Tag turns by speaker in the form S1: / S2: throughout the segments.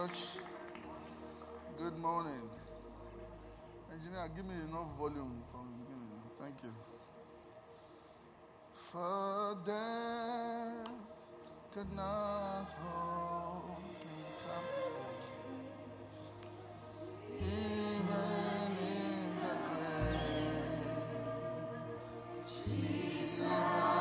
S1: Church. Good morning. Engineer, give me enough volume from the beginning. Thank you. For death could not hold him captive, even in the grave. Jesus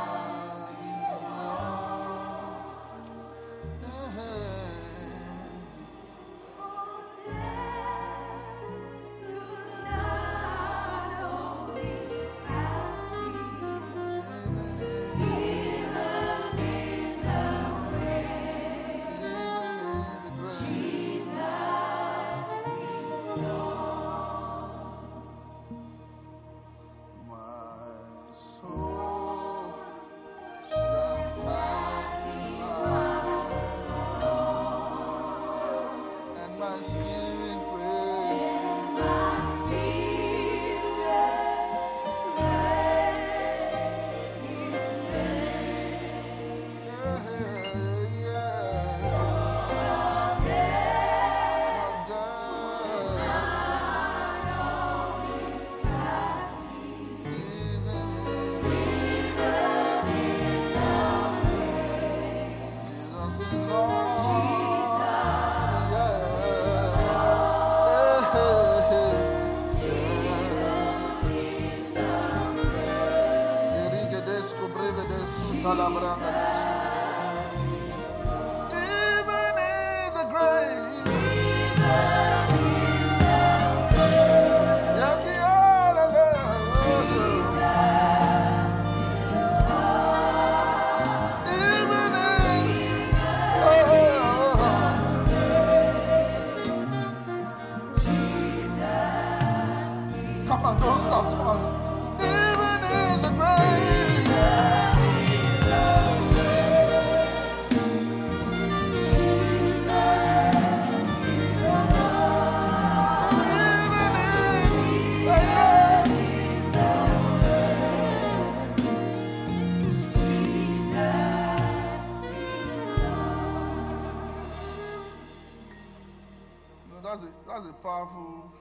S1: that's a, that's a powerful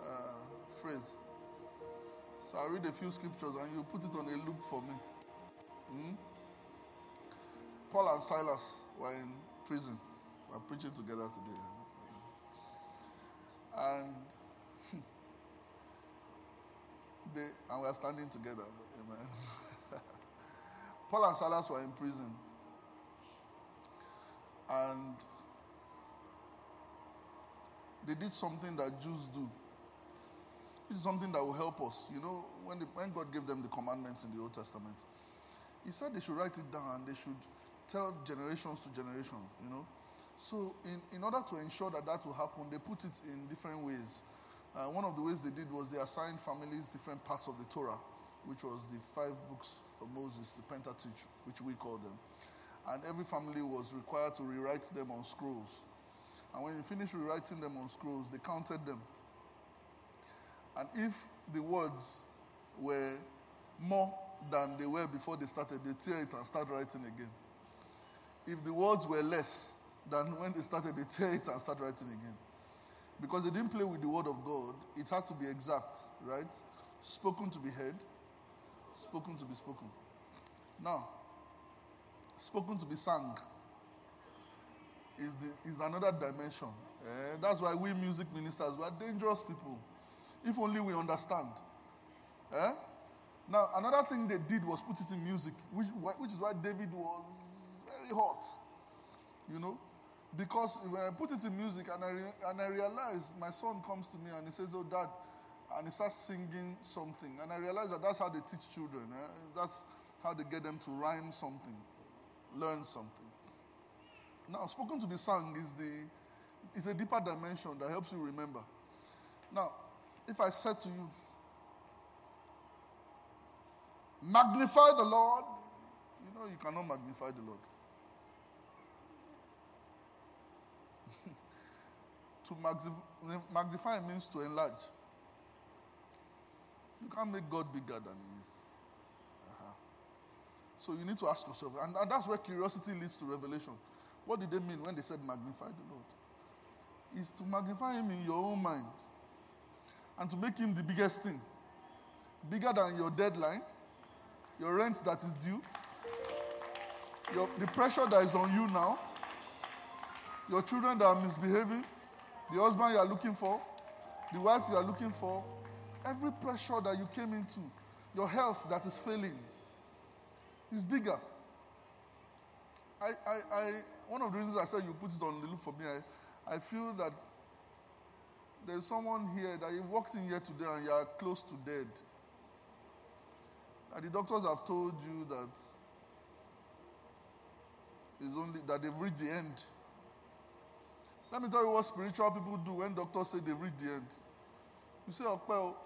S1: uh, phrase. So I'll read a few scriptures and you put it on a loop for me. Hmm? Paul and Silas were in prison. We're preaching together today. And they and we're standing together. Amen. Paul and Silas were in prison. And they did something that Jews do. It's something that will help us. You know, when, the, when God gave them the commandments in the Old Testament, He said they should write it down and they should tell generations to generations, you know. So, in, in order to ensure that that will happen, they put it in different ways. Uh, one of the ways they did was they assigned families different parts of the Torah, which was the five books of Moses, the Pentateuch, which we call them. And every family was required to rewrite them on scrolls. And when you finish rewriting them on scrolls, they counted them. And if the words were more than they were before they started, they tear it and start writing again. If the words were less than when they started, they tear it and start writing again. Because they didn't play with the word of God, it had to be exact, right? Spoken to be heard, spoken to be spoken. Now, spoken to be sung is, the, is another dimension. Eh, that's why we music ministers, we are dangerous people. If only we understand. Eh? Now, another thing they did was put it in music, which, which is why David was very hot. You know? Because when I put it in music and I, re- and I realize my son comes to me and he says, Oh, dad, and he starts singing something. And I realize that that's how they teach children. eh? That's how they get them to rhyme something, learn something. Now, spoken to be sung is the, It's a deeper dimension that helps you remember. Now, if I said to you, magnify the Lord, you know you cannot magnify the Lord. to magnify means to enlarge. You can't make God bigger than He is. Uh-huh. So you need to ask yourself, and that's where curiosity leads to revelation. What did they mean when they said magnify the Lord? Is to magnify Him in your own mind and to make Him the biggest thing. Bigger than your deadline, your rent that is due, your, the pressure that is on you now, your children that are misbehaving, the husband you are looking for, the wife you are looking for, every pressure that you came into, your health that is failing, is bigger. I, I, I, one of the reasons I said you put it on the loop for me, I, I feel that there's someone here that you've walked in here today and you are close to dead. And the doctors have told you that is only that they've reached the end. Let me tell you what spiritual people do when doctors say they've reached the end. You say, well.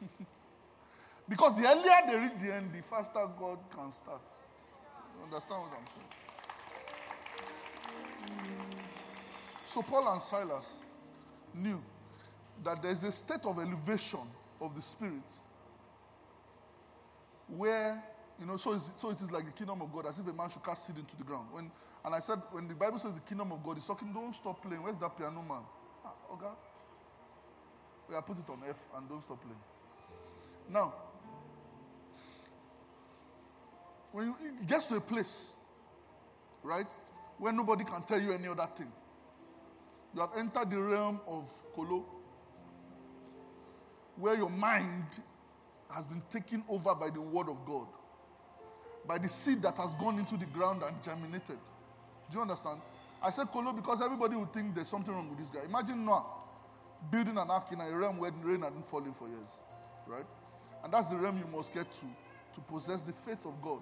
S1: because the earlier they reach the end, the faster God can start. You understand what I'm saying? So Paul and Silas knew that there's a state of elevation of the spirit where you know, so, so it is like the kingdom of God, as if a man should cast seed into the ground. When, and I said, when the Bible says the kingdom of God, it's talking, don't stop playing. Where's that piano man? Ah, okay. We have put it on F and don't stop playing. Now, when you, it gets to a place, right, where nobody can tell you any other thing, you have entered the realm of Kolo, where your mind has been taken over by the word of God by the seed that has gone into the ground and germinated. Do you understand? I said Kolo because everybody would think there's something wrong with this guy. Imagine Noah building an ark in a realm where rain hadn't fallen for years, right? And that's the realm you must get to to possess the faith of God.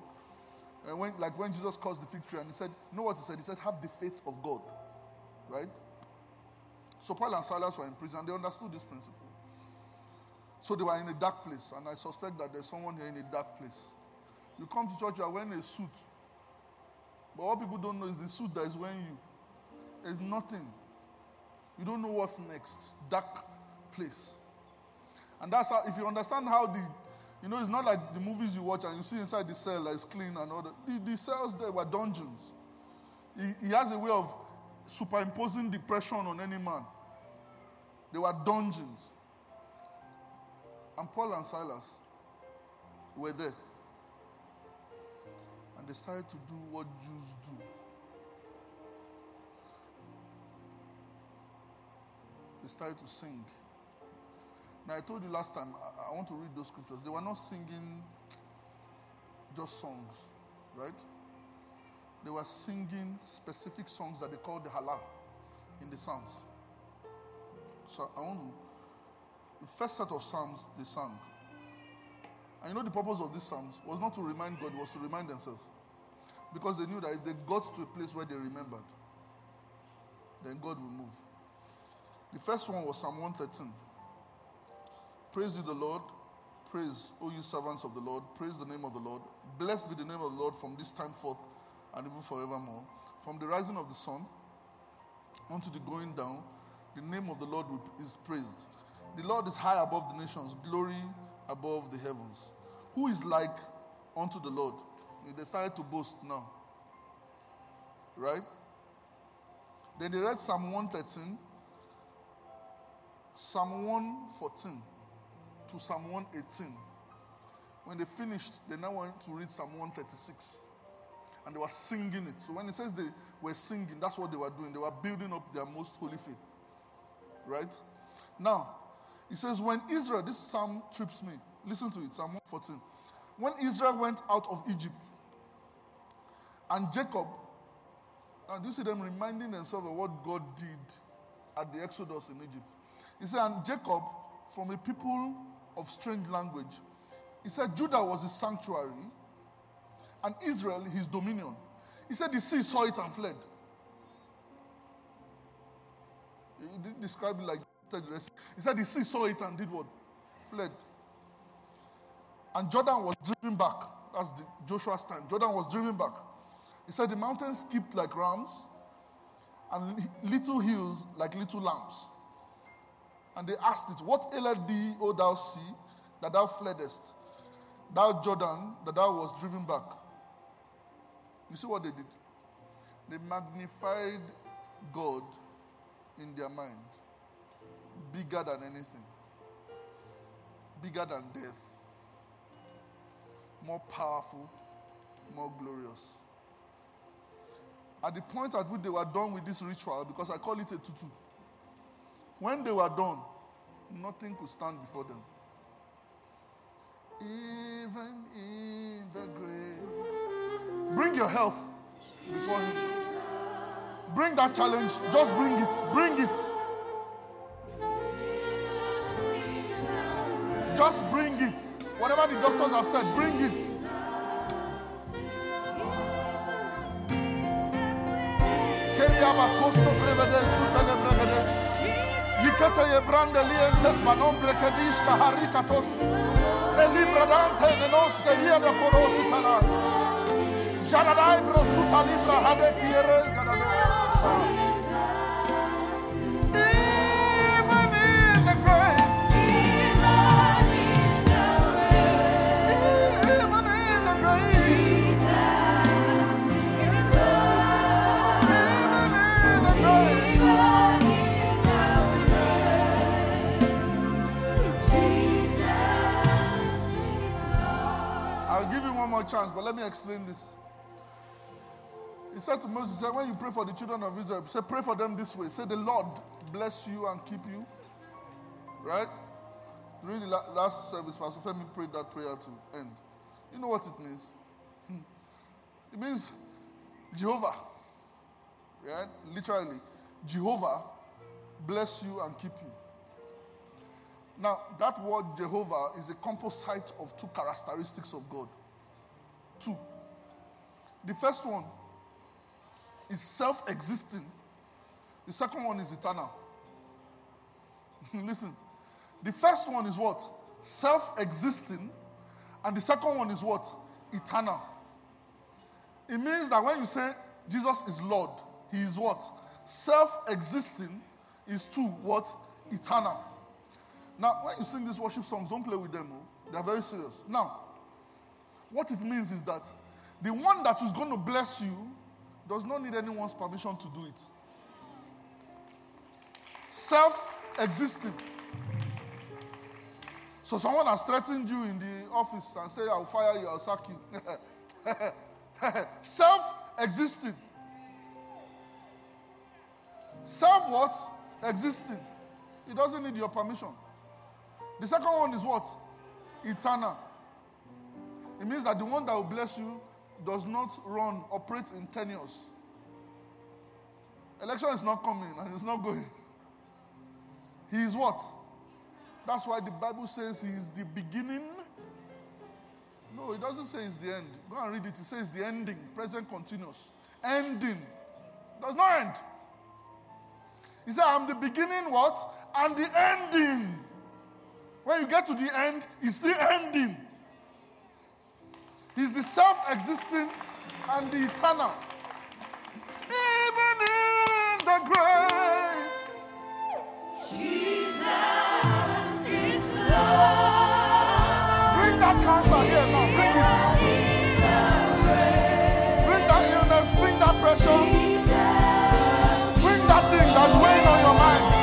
S1: And when, like when Jesus caused the fig tree and he said, know what he said? He said, have the faith of God, right? So Paul and Silas were in prison. They understood this principle. So they were in a dark place, and I suspect that there's someone here in a dark place. You come to church, you are wearing a suit. But what people don't know is the suit that is wearing you. There's nothing. You don't know what's next. Dark place. And that's how, if you understand how the, you know, it's not like the movies you watch and you see inside the cell that is clean and all that. The, the cells there were dungeons. He, he has a way of superimposing depression on any man. They were dungeons. And Paul and Silas were there. And they started to do what Jews do. They started to sing. Now, I told you last time, I, I want to read those scriptures. They were not singing just songs, right? They were singing specific songs that they called the Hallel in the Psalms. So I want to, the first set of Psalms they sang. And you know the purpose of these Psalms was not to remind God, was to remind themselves. Because they knew that if they got to a place where they remembered, then God will move. The first one was Psalm 113. Praise the Lord. Praise, O you servants of the Lord. Praise the name of the Lord. Blessed be the name of the Lord from this time forth and even forevermore. From the rising of the sun unto the going down, the name of the Lord is praised. The Lord is high above the nations, glory above the heavens. Who is like unto the Lord? They decided to boast now. Right? Then they read Psalm 113, Psalm 114 to Psalm 118. When they finished, they now went to read Psalm 136. And they were singing it. So when it says they were singing, that's what they were doing. They were building up their most holy faith. Right? Now, it says, when Israel, this psalm trips me. Listen to it, Psalm 114. When Israel went out of Egypt, and Jacob, now do you see them reminding themselves of what God did at the Exodus in Egypt? He said, and Jacob, from a people of strange language. He said, Judah was his sanctuary and Israel his dominion. He said, The sea saw it and fled. He didn't describe it like rest. He said, The sea saw it and did what? Fled. And Jordan was driven back. That's Joshua's time. Jordan was driven back. He said, The mountains skipped like rams and little hills like little lambs. And they asked it, What ailed thee, O thou sea, that thou fleddest? Thou Jordan, that thou was driven back. You see what they did? They magnified God in their mind, bigger than anything, bigger than death, more powerful, more glorious. At the point at which they were done with this ritual, because I call it a tutu, when they were done, nothing could stand before them. Even in the grave. Bring your health before Him. Bring that challenge. Just bring it. Bring it. Just bring it. Whatever the doctors have said, bring it. Yikete ye brande lientes manom brekedish kaharikatos. Elibradante nenos brosuta libra hade kiere. One more chance, but let me explain this. He said to Moses, he said, when you pray for the children of Israel, say, pray for them this way. Say, the Lord bless you and keep you. Right? During the last service, Pastor Femi prayed that prayer to end. You know what it means? It means Jehovah. Yeah? Literally, Jehovah bless you and keep you. Now, that word Jehovah is a composite of two characteristics of God. Two. The first one is self existing, the second one is eternal. Listen, the first one is what? Self existing, and the second one is what? Eternal. It means that when you say Jesus is Lord, He is what? Self existing is to what? Eternal. Now, when you sing these worship songs, don't play with them. Oh. They're very serious. Now, what it means is that the one that is going to bless you does not need anyone's permission to do it. Self existing. So, someone has threatened you in the office and say, I'll fire you, I'll sack you. Self existing. Self what? Existing. It doesn't need your permission. The second one is what? Eternal. It means that the one that will bless you does not run, operate in tenures. Election is not coming and it's not going. He is what? That's why the Bible says he is the beginning. No, it doesn't say it's the end. Go and read it. It says the ending, present continuous. Ending. Does not end. He said, I'm the beginning, what? And the ending. When you get to the end, it's the ending. He's the self existing and the eternal. Even in the grave. Jesus is Lord. Bring that cancer here now. Bring it. Bring that illness. Bring that pressure. Bring that thing that's weighing on your mind.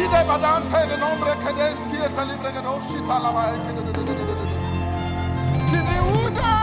S1: Brahide badante le nombre kedeski et libre gedoshita la va Kiniuda!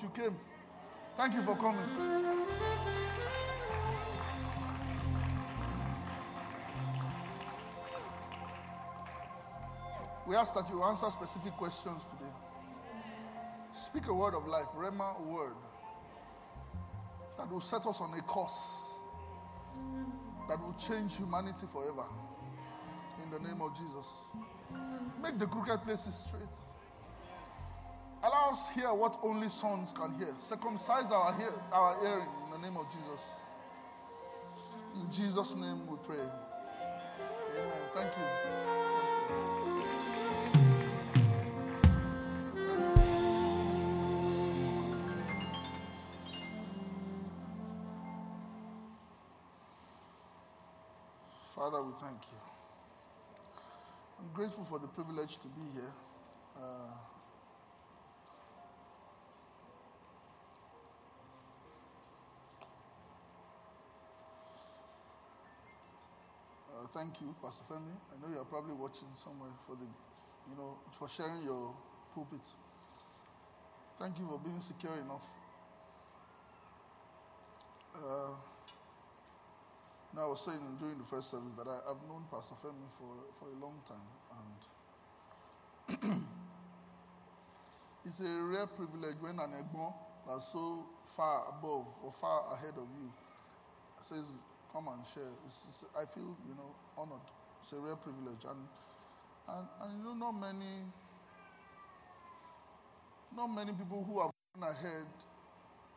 S1: You came. Thank you for coming. We ask that you answer specific questions today. Speak a word of life, Rhema word, that will set us on a course that will change humanity forever. In the name of Jesus. Make the crooked places straight. Allow us hear what only sons can hear. Circumcise our, hear, our hearing in the name of Jesus. In Jesus' name we pray. Amen. Thank you. Thank you. Father, we thank you. I'm grateful for the privilege to be here. Uh, thank you, Pastor Femi. I know you're probably watching somewhere for the, you know, for sharing your pulpit. Thank you for being secure enough. Uh, now, I was saying during the first service that I, I've known Pastor Femi for, for a long time, and it's a rare privilege when an Egbon that's so far above or far ahead of you says, "Come and share." It's, it's- I feel, you know, honored. It's a rare privilege, and And, and you know, not many, not many people who have gone ahead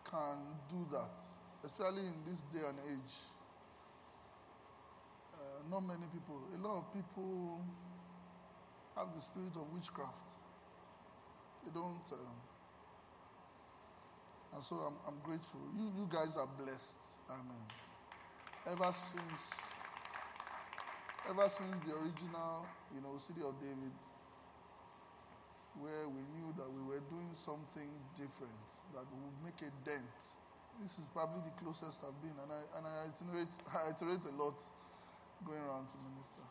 S1: can do that, especially in this day and age. Uh, not many people. A lot of people have the spirit of witchcraft. They don't. Um, and so I'm, I'm grateful. You, you guys are blessed. Amen. Ever since, ever since the original, you know, city of David, where we knew that we were doing something different, that would make a dent. This is probably the closest I've been, and I, and I, iterate, I iterate a lot going around to minister.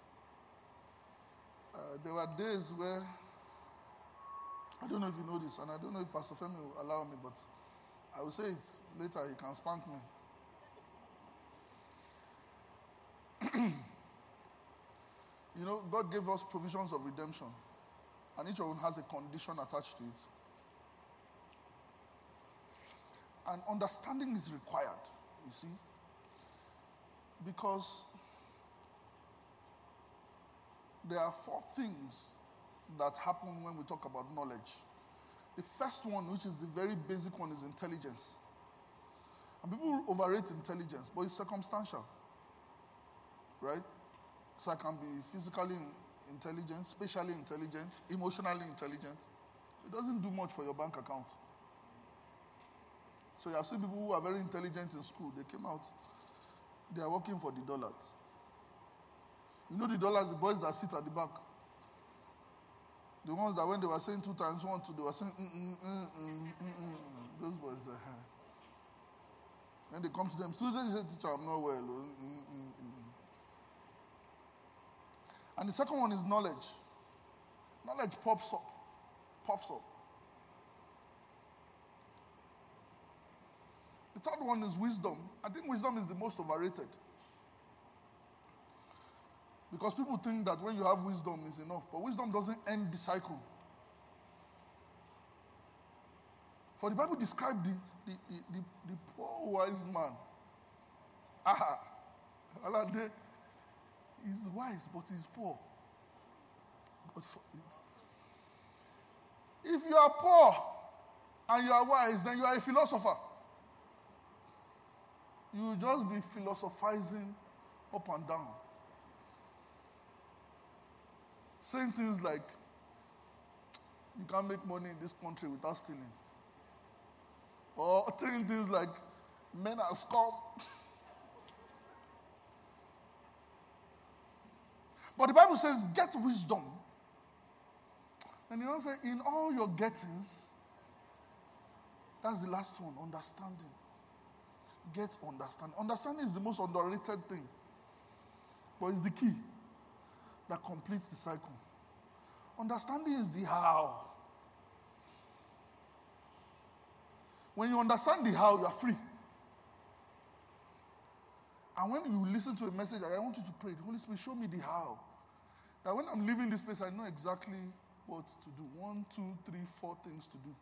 S1: Uh, there were days where, I don't know if you know this, and I don't know if Pastor Femi will allow me, but I will say it later, he can spank me. you know, God gave us provisions of redemption, and each one has a condition attached to it. And understanding is required, you see, because there are four things that happen when we talk about knowledge. The first one, which is the very basic one, is intelligence. And people overrate intelligence, but it's circumstantial. Right? So I can be physically intelligent, spatially intelligent, emotionally intelligent. It doesn't do much for your bank account. So you have seen people who are very intelligent in school, they came out, they are working for the dollars. You know the dollars, the boys that sit at the back. The ones that when they were saying two times one, two, they were saying, mm, mm, mm, mm, mm, mm. those boys. Uh, when they come to them, students say, teacher, I'm not well. Mm, mm, mm. And the second one is knowledge. Knowledge pops up, puffs up. The third one is wisdom. I think wisdom is the most overrated. Because people think that when you have wisdom is enough, but wisdom doesn't end the cycle. For the Bible described the, the, the, the, poor wise man. Aha. Is wise, but he's poor. But for, if you are poor and you are wise, then you are a philosopher. You will just be philosophizing up and down. Saying things like, you can't make money in this country without stealing. Or saying things like, men are scum. But the Bible says, get wisdom. And you know, say, in all your gettings, that's the last one, understanding. Get understanding. Understanding is the most underrated thing, but it's the key that completes the cycle. Understanding is the how. When you understand the how, you are free. And when you listen to a message, I want you to pray. The Holy Spirit, show me the how. That when I'm leaving this place, I know exactly what to do. One, two, three, four things to do.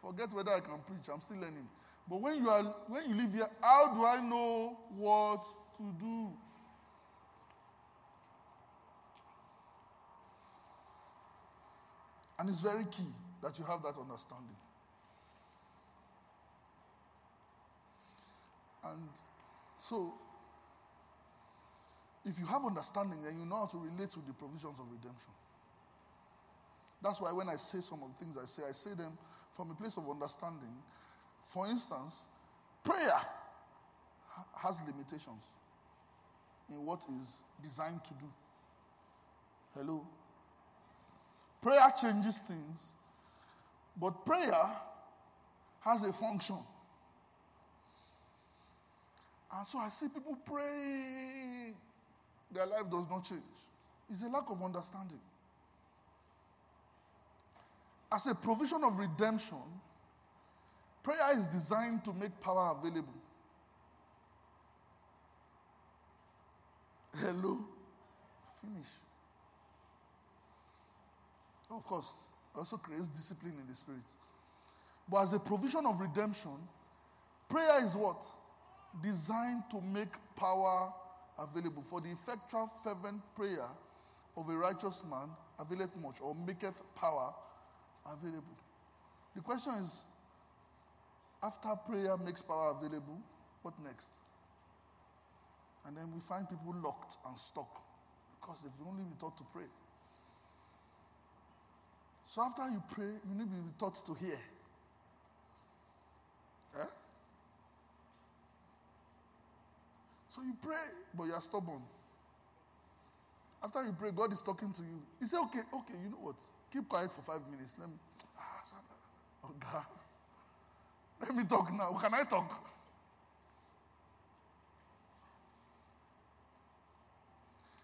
S1: Forget whether I can preach, I'm still learning. But when you are when you live here, how do I know what to do? And it's very key that you have that understanding. And so, if you have understanding, then you know how to relate to the provisions of redemption. That's why when I say some of the things I say, I say them from a place of understanding. For instance, prayer has limitations in what is designed to do. Hello? Prayer changes things, but prayer has a function. And so I see people pray, their life does not change. It's a lack of understanding. As a provision of redemption, prayer is designed to make power available. Hello? Finish. Of course, also creates discipline in the spirit. But as a provision of redemption, prayer is what? Designed to make power available. For the effectual, fervent prayer of a righteous man availeth much, or maketh power available. The question is after prayer makes power available, what next? And then we find people locked and stuck because they've only been taught to pray. So after you pray, you need to be taught to hear. Eh? So you pray, but you are stubborn. After you pray, God is talking to you. He said, okay, okay, you know what? Keep quiet for five minutes. Let me, ah, oh God. Let me talk now. Can I talk?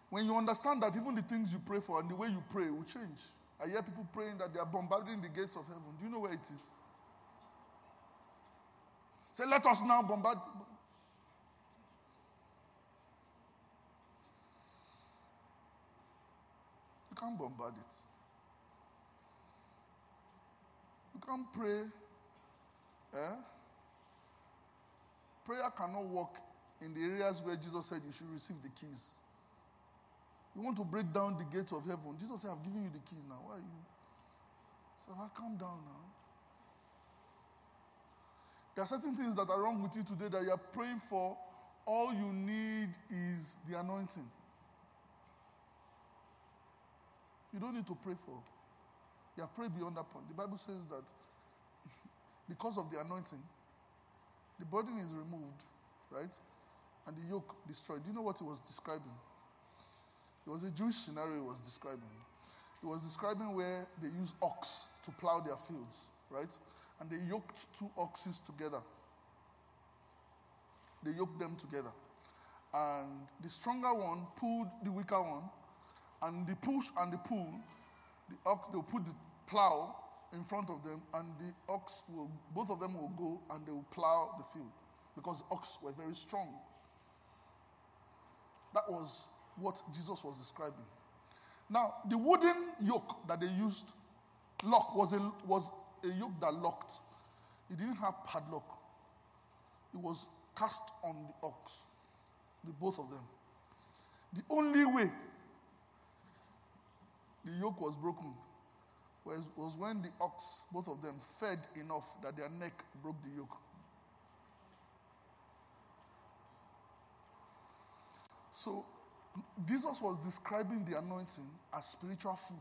S1: When you understand that even the things you pray for and the way you pray will change. I hear people praying that they are bombarding the gates of heaven. Do you know where it is? Say, let us now bombard. Can't bombard it. You can't pray. Eh? Prayer cannot work in the areas where Jesus said you should receive the keys. You want to break down the gates of heaven. Jesus said, I've given you the keys now. Why are you? So I calm down now. There are certain things that are wrong with you today that you are praying for. All you need is the anointing. You don't need to pray for. You have prayed beyond that point. The Bible says that because of the anointing, the burden is removed, right? And the yoke destroyed. Do you know what he was describing? It was a Jewish scenario he was describing. He was describing where they use ox to plow their fields, right? And they yoked two oxes together. They yoked them together. And the stronger one pulled the weaker one, and the push and the pull, the ox, they'll put the plow in front of them, and the ox will, both of them will go and they will plow the field because the ox were very strong. That was what Jesus was describing. Now, the wooden yoke that they used, lock, was a, was a yoke that locked. It didn't have padlock. It was cast on the ox, the both of them. The only way the yoke was broken was, was when the ox, both of them, fed enough that their neck broke the yoke. So Jesus was describing the anointing as spiritual food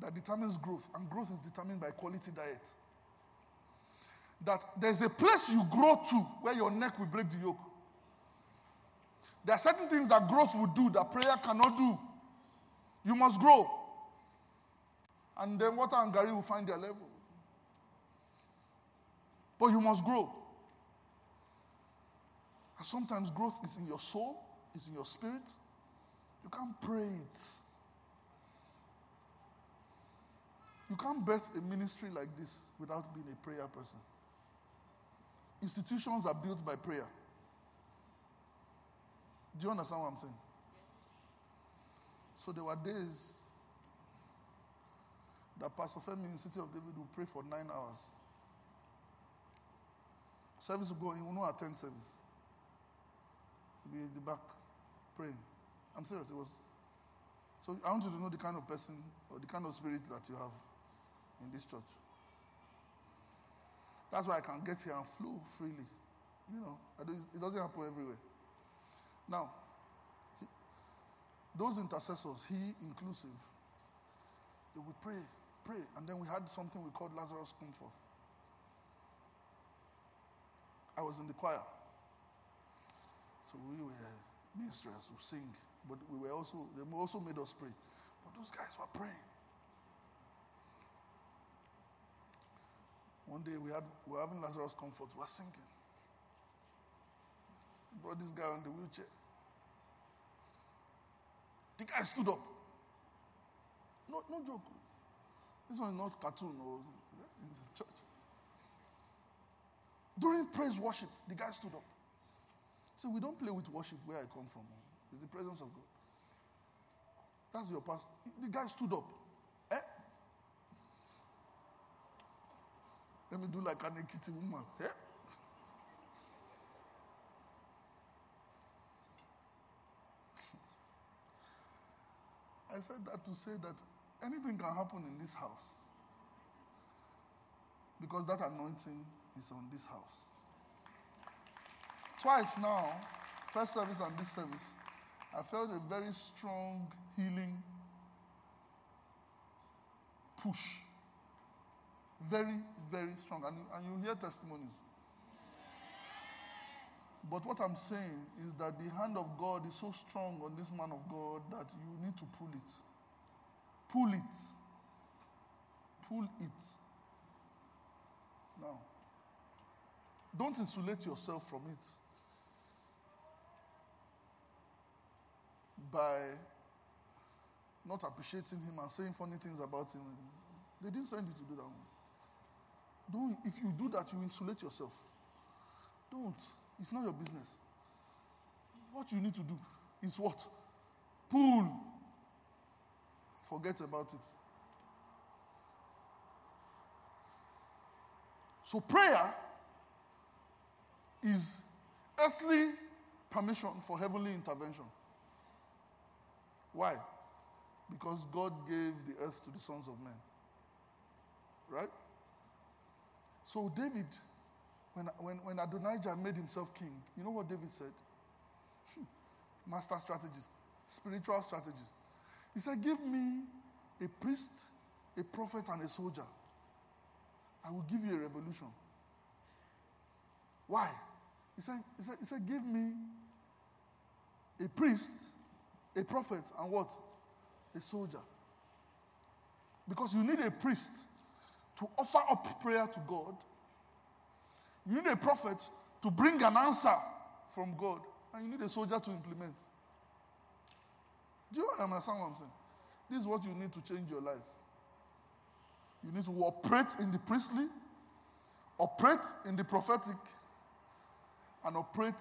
S1: that determines growth, and growth is determined by quality diet. That there's a place you grow to where your neck will break the yoke. There are certain things that growth will do that prayer cannot do. You must grow. And then water and garri will find their level. But you must grow. And sometimes growth is in your soul, it's in your spirit. You can't pray it. You can't birth a ministry like this without being a prayer person. Institutions are built by prayer. Do you understand what I'm saying? So there were days that Pastor Femi in the city of David would pray for nine hours. Service will go, he will not attend service be in the back praying. I'm serious. It was. So I want you to know the kind of person or the kind of spirit that you have in this church. That's why I can get here and flow freely. You know, it doesn't happen everywhere. Now, those intercessors, he inclusive, they would pray, pray, and then we had something we called Lazarus Comfort. I was in the choir. So we were minstrels who sing, but we were also, they also made us pray. But those guys were praying. One day we had we were having Lazarus comfort, we were singing. Brought this guy on the wheelchair. The guy stood up. No, no joke. This one is not cartoon or in the church. During praise worship, the guy stood up. So we don't play with worship where I come from. It's the presence of God. That's your pastor. The guy stood up. Eh? Let me do like an Ekiti woman. Eh? I said that to say that anything can happen in this house. Because that anointing is on this house. Twice now, first service and this service, I felt a very strong healing push. Very, very strong. And, and you hear testimonies. But what I'm saying is that the hand of God is so strong on this man of God that you need to pull it. Pull it. Pull it. Now, don't insulate yourself from it by not appreciating him and saying funny things about him. They didn't send you to do that. Don't, if you do that, you insulate yourself. Don't. It's not your business. What you need to do is what? Pull. Forget about it. So prayer is earthly permission for heavenly intervention. Why? Because God gave the earth to the sons of men. Right? So David when, when, when Adonijah made himself king, you know what David said? Master strategist, spiritual strategist. He said, Give me a priest, a prophet, and a soldier. I will give you a revolution. Why? He said, he said, he said Give me a priest, a prophet, and what? A soldier. Because you need a priest to offer up prayer to God you need a prophet to bring an answer from God, and you need a soldier to implement. Do you understand what I'm saying? This is what you need to change your life. You need to operate in the priestly, operate in the prophetic, and operate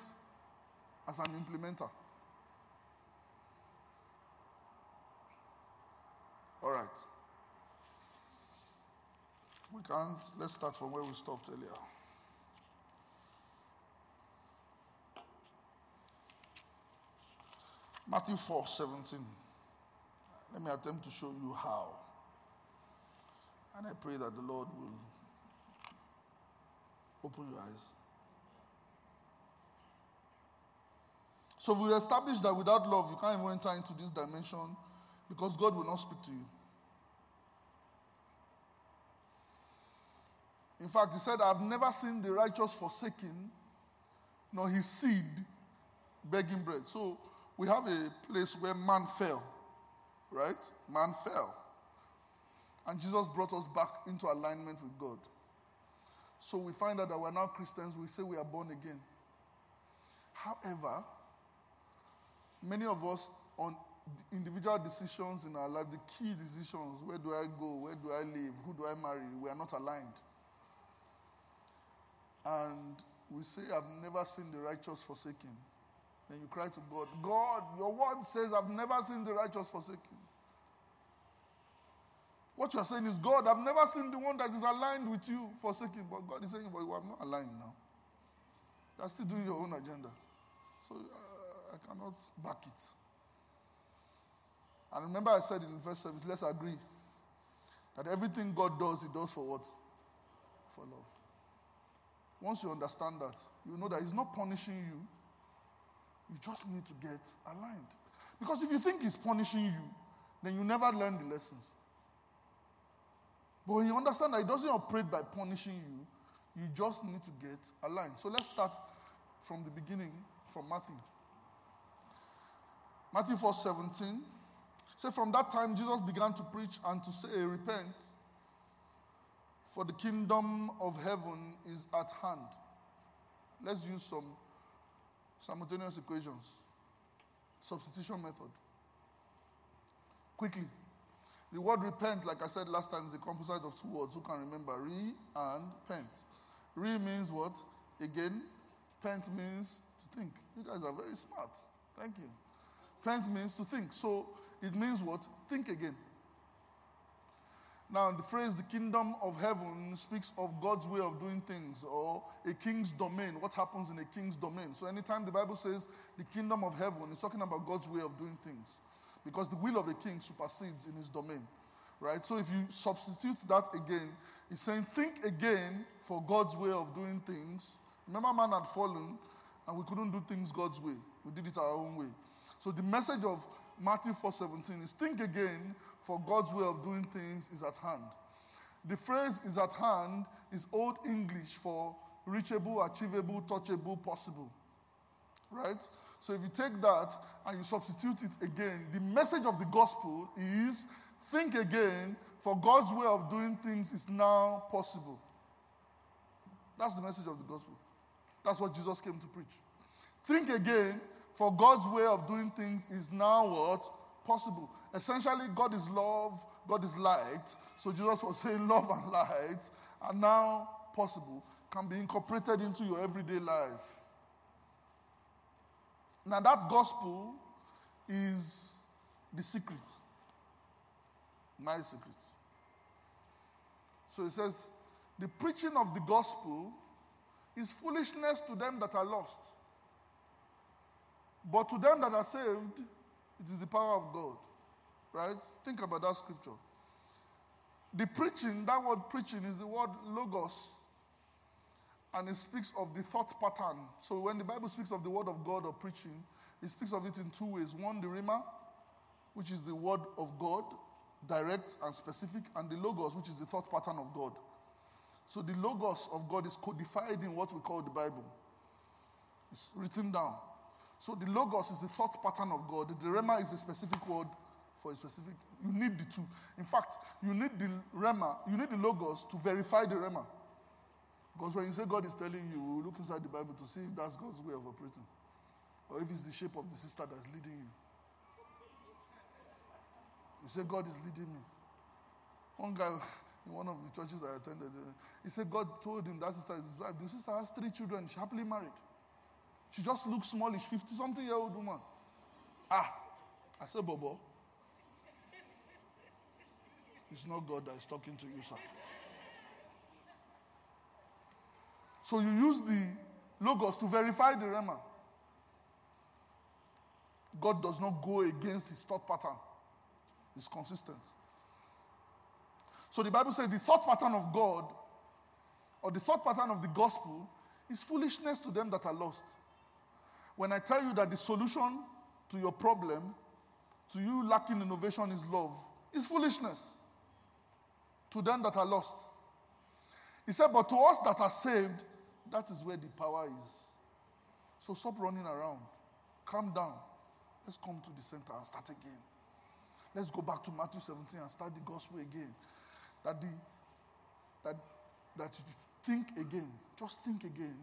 S1: as an implementer. All right. We can't, let's start from where we stopped earlier. Matthew 4 17. Let me attempt to show you how. And I pray that the Lord will open your eyes. So we established that without love, you can't even enter into this dimension because God will not speak to you. In fact, he said, I've never seen the righteous forsaken, nor his seed begging bread. So we have a place where man fell, right? Man fell. And Jesus brought us back into alignment with God. So we find out that we're now Christians, we say we are born again. However, many of us on individual decisions in our life, the key decisions where do I go, where do I live, who do I marry we are not aligned. And we say, I've never seen the righteous forsaken then you cry to God, God, your word says, I've never seen the righteous forsaken. What you're saying is, God, I've never seen the one that is aligned with you forsaken. But God is saying, but you have not aligned now. You're still doing your own agenda. So uh, I cannot back it. And remember, I said in the first service, let's agree that everything God does, He does for what? For love. Once you understand that, you know that He's not punishing you, you just need to get aligned. Because if you think He's punishing you, then you never learn the lessons. But when you understand that He doesn't operate by punishing you, you just need to get aligned. So let's start from the beginning, from Matthew. Matthew 4 17. Say, from that time, Jesus began to preach and to say, Repent, for the kingdom of heaven is at hand. Let's use some Simultaneous equations. Substitution method. Quickly. The word repent, like I said last time, is a composite of two words. Who can remember? Re and pent. Re means what? Again. Pent means to think. You guys are very smart. Thank you. Pent means to think. So it means what? Think again. Now, the phrase the kingdom of heaven speaks of God's way of doing things or a king's domain, what happens in a king's domain. So, anytime the Bible says the kingdom of heaven, it's talking about God's way of doing things. because the will of a king supersedes in his domain. Right? So if you substitute that again, it's saying, think again for God's way of doing things. Remember, man had fallen and we couldn't do things God's way. We did it our own way. So the message of Matthew 4:17 is think again for God's way of doing things is at hand. The phrase is at hand is old English for reachable, achievable, touchable, possible. Right? So if you take that and you substitute it again, the message of the gospel is think again, for God's way of doing things is now possible. That's the message of the gospel. That's what Jesus came to preach. Think again, for God's way of doing things is now what? Possible. Essentially, God is love, God is light. So Jesus was saying love and light are now possible, can be incorporated into your everyday life. Now, that gospel is the secret. My secret. So it says, the preaching of the gospel is foolishness to them that are lost. But to them that are saved, it is the power of God. Right? Think about that scripture. The preaching, that word preaching is the word logos. And it speaks of the thought pattern. So when the Bible speaks of the word of God or preaching, it speaks of it in two ways. One, the Rhema, which is the word of God, direct and specific, and the logos, which is the thought pattern of God. So the logos of God is codified in what we call the Bible. It's written down. So the logos is the thought pattern of God. The Rhema is a specific word for a specific. You need the two. In fact, you need the Rhema, you need the logos to verify the Rhema. Because when you say God is telling you, look inside the Bible to see if that's God's way of operating. Or if it's the shape of the sister that's leading you. You say, God is leading me. One guy in one of the churches I attended, uh, he said God told him that sister is his wife. The sister has three children, she's happily married. She just looks smallish, 50 something year old woman. Ah, I said, Bobo, it's not God that is talking to you, sir. So you use the logos to verify the Rhema. God does not go against his thought pattern. It's consistent. So the Bible says the thought pattern of God or the thought pattern of the gospel is foolishness to them that are lost. When I tell you that the solution to your problem, to you lacking innovation, is love, is foolishness to them that are lost. He said, But to us that are saved, that is where the power is. So stop running around. Calm down. Let's come to the center and start again. Let's go back to Matthew 17 and start the gospel again. That the that that you think again. Just think again.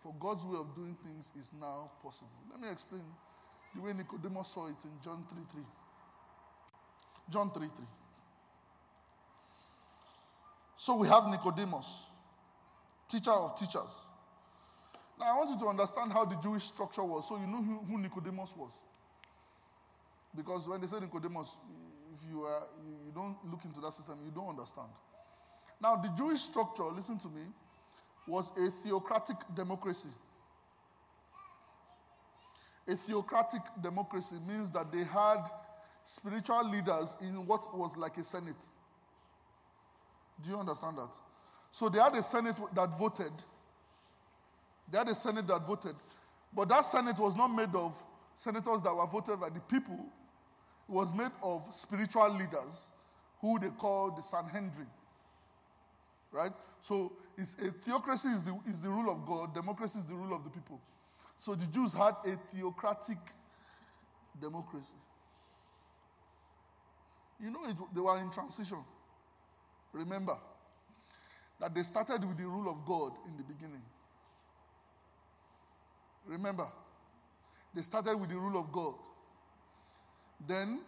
S1: For God's way of doing things is now possible. Let me explain the way Nicodemus saw it in John 3 3. John 3 3. So we have Nicodemus, teacher of teachers. Now I want you to understand how the Jewish structure was so you know who, who Nicodemus was. Because when they say Nicodemus, if you, are, you don't look into that system, you don't understand. Now, the Jewish structure, listen to me, was a theocratic democracy. A theocratic democracy means that they had spiritual leaders in what was like a senate. Do you understand that? So they had a senate that voted. They had a senate that voted. But that senate was not made of senators that were voted by the people. It was made of spiritual leaders who they call the Sanhedrin. Right? So a theocracy is the, is the rule of God, democracy is the rule of the people. So the Jews had a theocratic democracy. You know, it, they were in transition. Remember that they started with the rule of God in the beginning. Remember, they started with the rule of God. Then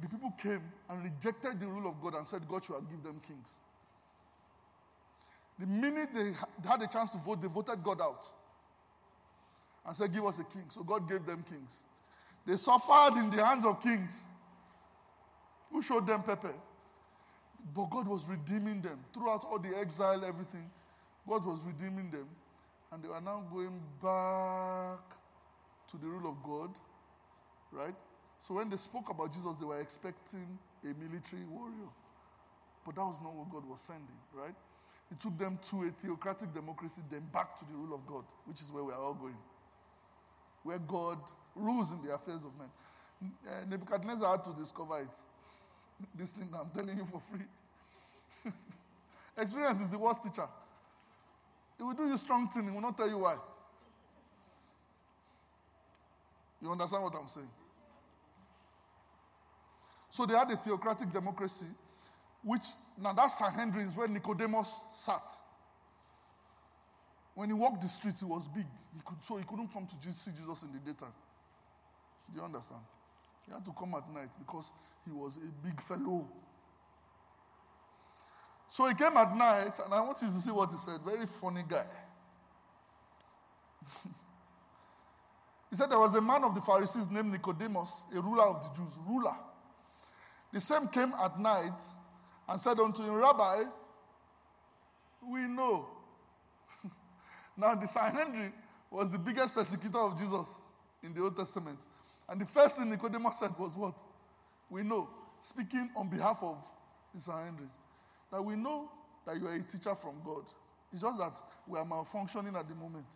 S1: the people came and rejected the rule of God and said God should give them kings. The minute they had a chance to vote, they voted God out and said, Give us a king. So God gave them kings. They suffered in the hands of kings who showed them pepper. But God was redeeming them throughout all the exile, everything. God was redeeming them. And they are now going back to the rule of God, right? So when they spoke about Jesus, they were expecting a military warrior. But that was not what God was sending, right? He took them to a theocratic democracy, then back to the rule of God, which is where we are all going. Where God rules in the affairs of men. Uh, Nebuchadnezzar had to discover it. This thing I'm telling you for free. Experience is the worst teacher. It will do you strong thing, he will not tell you why. You understand what I'm saying? So they had a theocratic democracy, which now that Sanhedrin is where Nicodemus sat. When he walked the streets, he was big. He could, so he couldn't come to see Jesus in the daytime. Do you understand? He had to come at night because he was a big fellow. So he came at night, and I want you to see what he said. Very funny guy. he said there was a man of the Pharisees named Nicodemus, a ruler of the Jews. Ruler. The same came at night and said unto him, Rabbi, we know. now, the Sanhedrin was the biggest persecutor of Jesus in the Old Testament. And the first thing Nicodemus said was what? We know. Speaking on behalf of the Sanhedrin. That we know that you are a teacher from God. It's just that we are malfunctioning at the moment.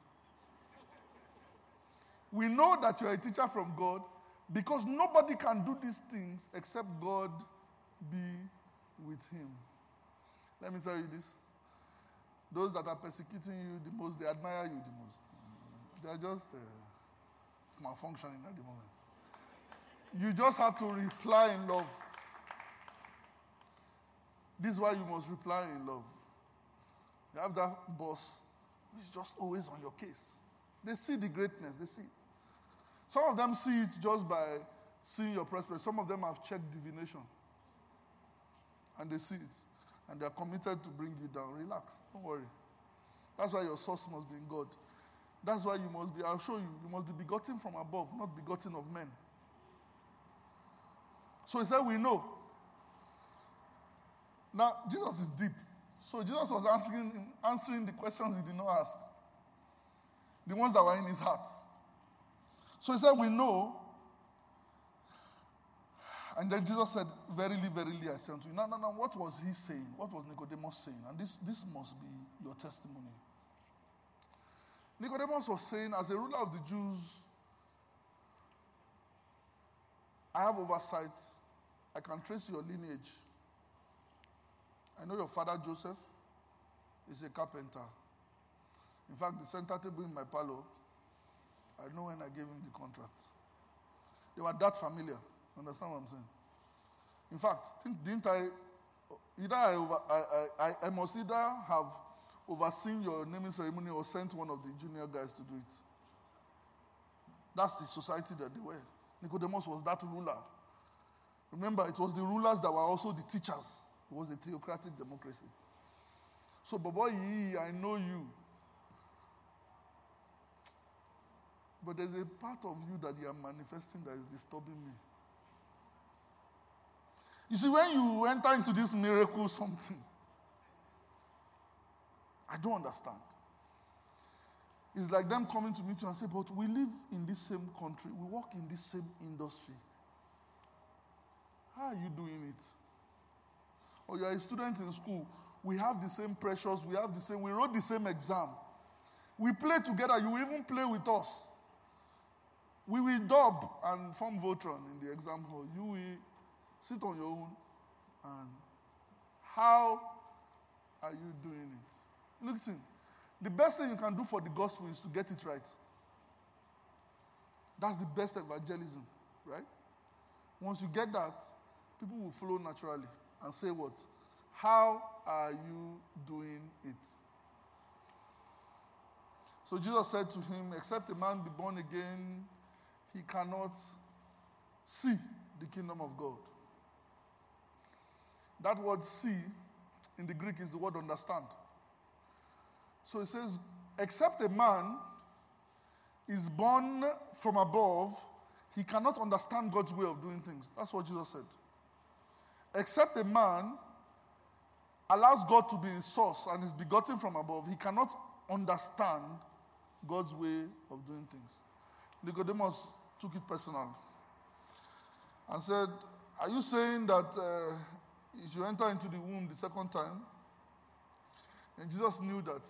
S1: We know that you are a teacher from God because nobody can do these things except God be with him. Let me tell you this. Those that are persecuting you the most, they admire you the most. They are just uh, malfunctioning at the moment. You just have to reply in love. This is why you must reply in love. You have that boss who's just always on your case. They see the greatness, they see it. Some of them see it just by seeing your prosperity. Some of them have checked divination. And they see it. And they are committed to bring you down. Relax. Don't worry. That's why your source must be in God. That's why you must be, I'll show you, you must be begotten from above, not begotten of men. So he said, We know. Now, Jesus is deep. So Jesus was asking, answering the questions he did not ask, the ones that were in his heart. So he said, We know. And then Jesus said, Verily, verily, I say unto you. Now, now, now, what was he saying? What was Nicodemus saying? And this, this must be your testimony. Nicodemus was saying, as a ruler of the Jews, I have oversight. I can trace your lineage. I know your father Joseph is a carpenter. In fact, the center table in my parlor, I know when I gave him the contract. They were that familiar. Understand what I'm saying? In fact, didn't I? Either I, over, I, I, I must either have overseen your naming ceremony or sent one of the junior guys to do it. That's the society that they were. Nicodemus was that ruler. Remember, it was the rulers that were also the teachers. It was a theocratic democracy. So, Baba I know you. But there's a part of you that you are manifesting that is disturbing me. You see, when you enter into this miracle something, I don't understand. It's like them coming to meet you and say, But we live in this same country, we work in this same industry. How are you doing it? Or you're a student in school, we have the same pressures, we have the same, we wrote the same exam. We play together, you even play with us. We will dub and form Voltron in the exam hall. You will sit on your own and how are you doing it? Look at him. The best thing you can do for the gospel is to get it right. That's the best evangelism, right? Once you get that, people will flow naturally and say, What? How are you doing it? So Jesus said to him, Except a man be born again, he cannot see the kingdom of God. That word see in the Greek is the word understand. So it says, except a man is born from above, he cannot understand God's way of doing things. That's what Jesus said. Except a man allows God to be his source and is begotten from above, he cannot understand God's way of doing things. Nicodemus took it personal. and said, Are you saying that uh, you should enter into the womb the second time? And Jesus knew that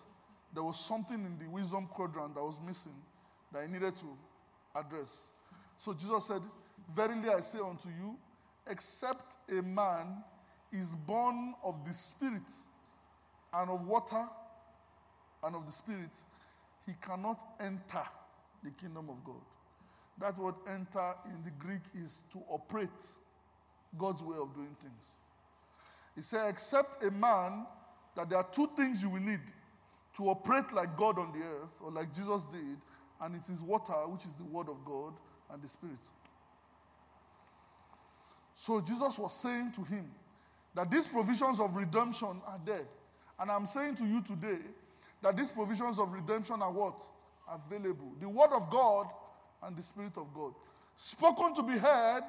S1: there was something in the wisdom quadrant that was missing that he needed to address. So Jesus said, Verily I say unto you, except a man is born of the Spirit and of water and of the Spirit, he cannot enter the kingdom of God. That word enter in the Greek is to operate God's way of doing things. He said, except a man, that there are two things you will need to operate like God on the earth, or like Jesus did, and it is water, which is the word of God, and the Spirit. So Jesus was saying to him that these provisions of redemption are there. And I'm saying to you today that these provisions of redemption are what? Available. The Word of God and the Spirit of God. Spoken to be heard,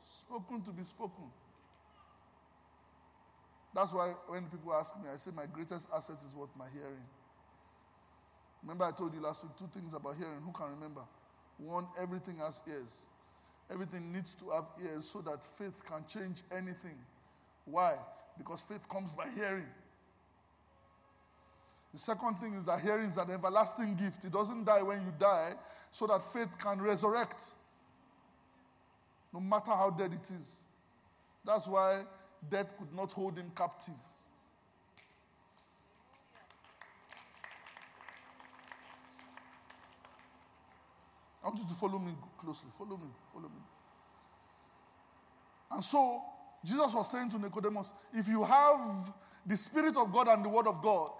S1: spoken to be spoken. That's why when people ask me, I say my greatest asset is what? My hearing. Remember, I told you last week two things about hearing. Who can remember? One, everything has ears. Everything needs to have ears so that faith can change anything. Why? Because faith comes by hearing. The second thing is that hearing is an everlasting gift. It doesn't die when you die, so that faith can resurrect. No matter how dead it is. That's why death could not hold him captive. I want you to follow me closely. Follow me. Follow me. And so, Jesus was saying to Nicodemus, if you have the Spirit of God and the Word of God,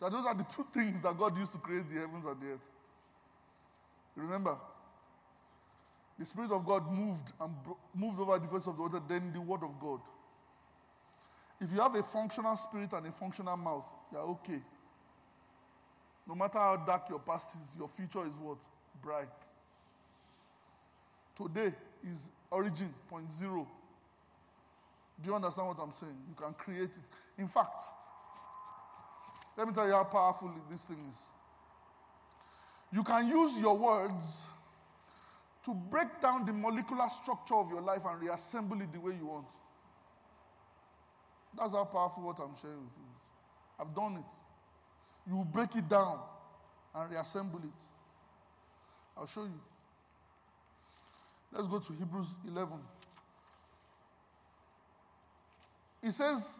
S1: that those are the two things that God used to create the heavens and the earth. Remember, the Spirit of God moved and bro- moved over the face of the water, then the Word of God. If you have a functional spirit and a functional mouth, you're okay. No matter how dark your past is, your future is what? Bright. Today is origin, point zero. Do you understand what I'm saying? You can create it. In fact, let me tell you how powerful this thing is. You can use your words to break down the molecular structure of your life and reassemble it the way you want. That's how powerful what I'm sharing with you is. I've done it. You break it down and reassemble it. I'll show you. Let's go to Hebrews 11. It says,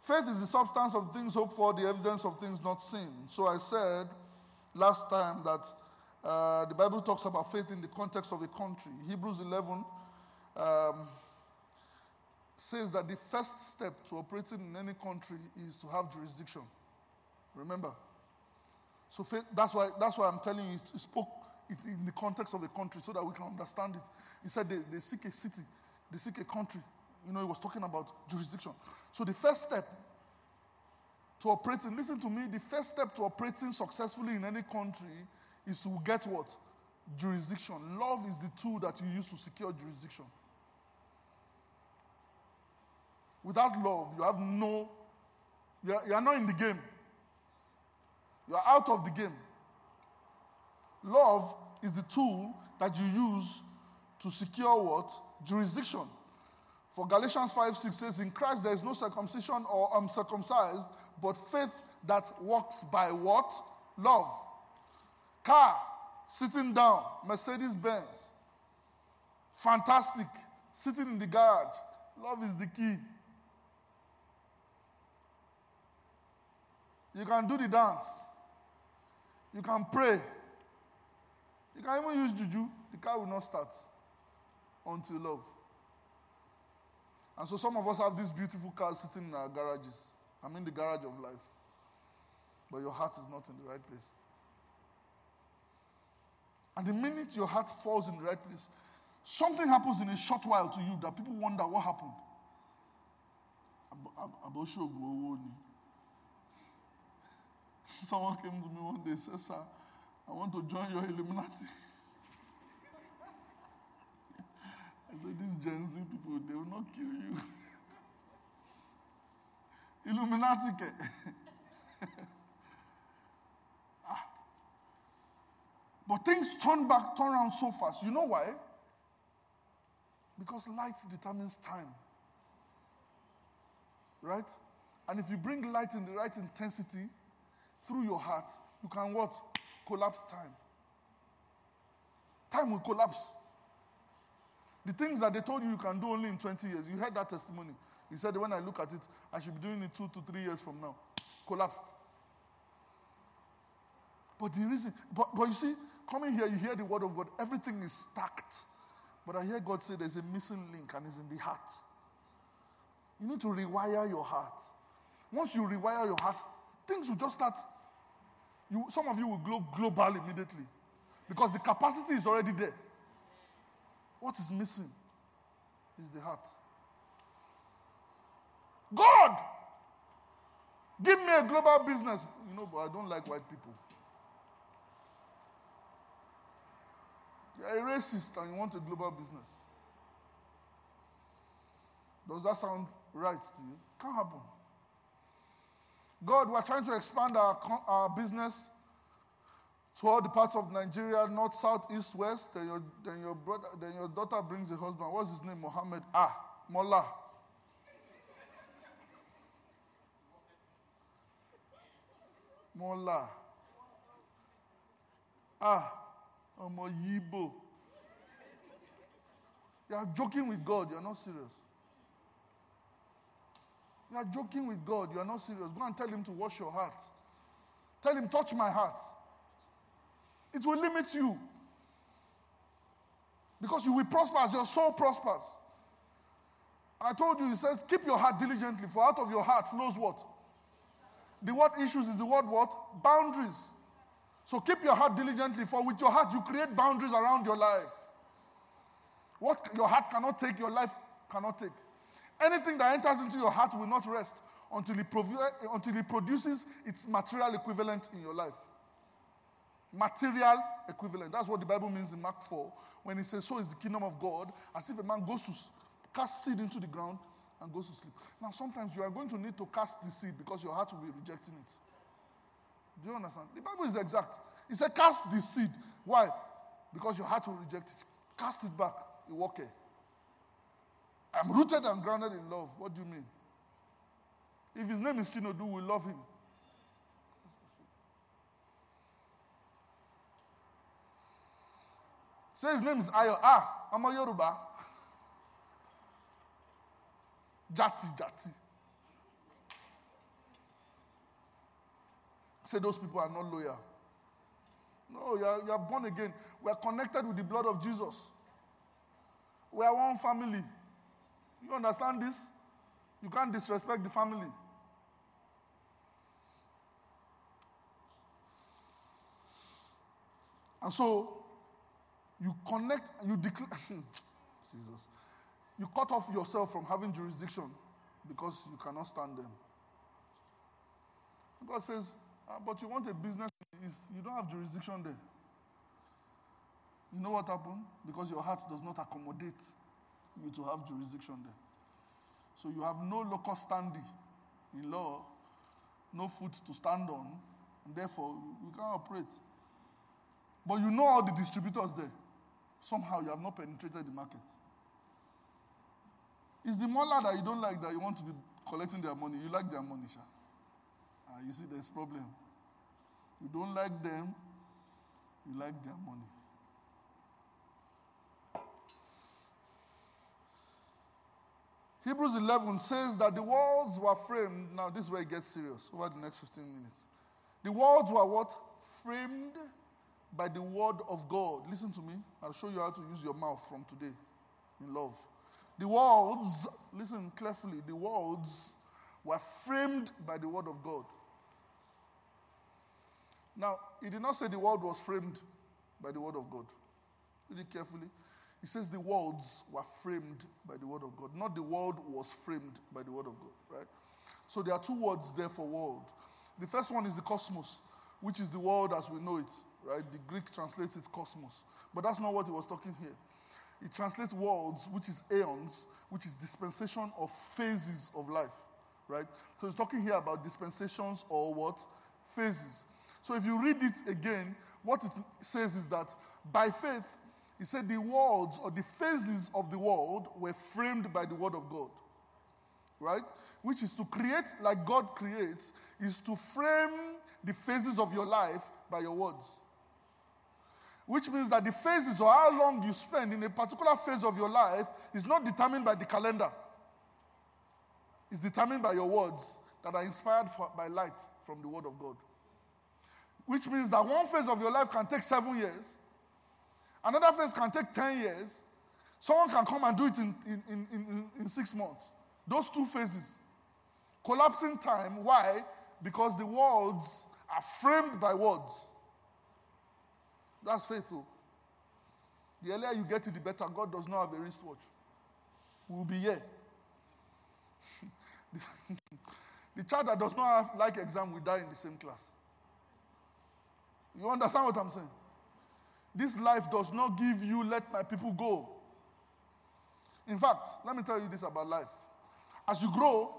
S1: Faith is the substance of things hoped for, the evidence of things not seen. So I said last time that uh, the Bible talks about faith in the context of a country. Hebrews 11 um, says that the first step to operating in any country is to have jurisdiction. Remember? So faith, that's why that's why I'm telling you. He spoke it in the context of a country so that we can understand it. He said they, they seek a city, they seek a country. You know, he was talking about jurisdiction. So the first step to operating, listen to me, the first step to operating successfully in any country is to get what? Jurisdiction. Love is the tool that you use to secure jurisdiction. Without love, you have no, you are, you are not in the game. You are out of the game. Love is the tool that you use to secure what? Jurisdiction. For Galatians 5 6 says, In Christ there is no circumcision or um, uncircumcised, but faith that works by what? Love. Car, sitting down, Mercedes Benz. Fantastic. Sitting in the garage. Love is the key. You can do the dance. You can pray. You can even use juju. The car will not start until love. And so some of us have these beautiful cars sitting in our garages. I'm in the garage of life. But your heart is not in the right place. And the minute your heart falls in the right place, something happens in a short while to you that people wonder what happened. Someone came to me one day and said, Sir, I want to join your Illuminati. I said, These Gen Z people, they will not kill you. Illuminati. But things turn back, turn around so fast. You know why? Because light determines time. Right? And if you bring light in the right intensity through your heart, you can what? Collapse time. Time will collapse. The things that they told you you can do only in 20 years, you heard that testimony. He said, when I look at it, I should be doing it two to three years from now. Collapsed. But the reason, but, but you see, coming here, you hear the word of God, everything is stacked. But I hear God say there's a missing link and it's in the heart. You need to rewire your heart. Once you rewire your heart, things will just start. You, some of you will glow global immediately because the capacity is already there. What is missing is the heart. God, give me a global business. You know, but I don't like white people. You're a racist and you want a global business. Does that sound right to you? Can't happen. God, we're trying to expand our, our business to all the parts of Nigeria, north, south, east, west. Then your, then your brother, then your daughter brings a husband. What's his name? Mohammed. Ah, Mullah. Mullah. Ah, Omo Yibo. You are joking with God. You are not serious. You are joking with God. You are not serious. Go and tell him to wash your heart. Tell him, touch my heart. It will limit you. Because you will prosper as your soul prospers. And I told you, he says, keep your heart diligently, for out of your heart flows what? The word issues is the word what? Boundaries. So keep your heart diligently, for with your heart you create boundaries around your life. What your heart cannot take, your life cannot take. Anything that enters into your heart will not rest until it, eh, until it produces its material equivalent in your life. Material equivalent. That's what the Bible means in Mark 4 when it says, So is the kingdom of God, as if a man goes to cast seed into the ground and goes to sleep. Now, sometimes you are going to need to cast the seed because your heart will be rejecting it. Do you understand? The Bible is exact. It said, Cast the seed. Why? Because your heart will reject it. Cast it back. You walk here. I'm rooted and grounded in love. What do you mean? If his name is Chinedu, we love him. Say his name is Ayo. Ah, I'm a Yoruba. Jati, Jati. Say those people are not loyal. No, you are, you are born again. We are connected with the blood of Jesus. We are one family. You understand this? You can't disrespect the family. And so, you connect, you declare, Jesus, you cut off yourself from having jurisdiction because you cannot stand them. God says, ah, but you want a business in the East, you don't have jurisdiction there. You know what happened? Because your heart does not accommodate you to have jurisdiction there. So you have no local standing in law, no foot to stand on, and therefore you can't operate. But you know all the distributors there. Somehow you have not penetrated the market. It's the mullah that you don't like that you want to be collecting their money. You like their money, Sha. Ah, you see, there's problem. You don't like them, you like their money. Hebrews 11 says that the worlds were framed. Now, this is where it gets serious over the next 15 minutes. The worlds were what? Framed by the word of God. Listen to me. I'll show you how to use your mouth from today in love. The worlds, listen carefully, the worlds were framed by the word of God. Now, he did not say the world was framed by the word of God. Read it carefully. He says the worlds were framed by the word of God, not the world was framed by the word of God, right? So there are two words there for world. The first one is the cosmos, which is the world as we know it, right? The Greek translates it cosmos. But that's not what he was talking here. He translates worlds, which is aeons, which is dispensation of phases of life, right? So he's talking here about dispensations or what? Phases. So if you read it again, what it says is that by faith, He said the worlds or the phases of the world were framed by the word of God. Right? Which is to create like God creates, is to frame the phases of your life by your words. Which means that the phases or how long you spend in a particular phase of your life is not determined by the calendar. It's determined by your words that are inspired for, by light from the Word of God. Which means that one phase of your life can take seven years, another phase can take 10 years, someone can come and do it in, in, in, in, in six months. Those two phases. Collapsing time. Why? Because the words are framed by words. That's faithful. The earlier you get it, the better. God does not have a wristwatch. We'll be here. the child that does not have like exam will die in the same class. You understand what I'm saying? This life does not give you let my people go. In fact, let me tell you this about life. As you grow,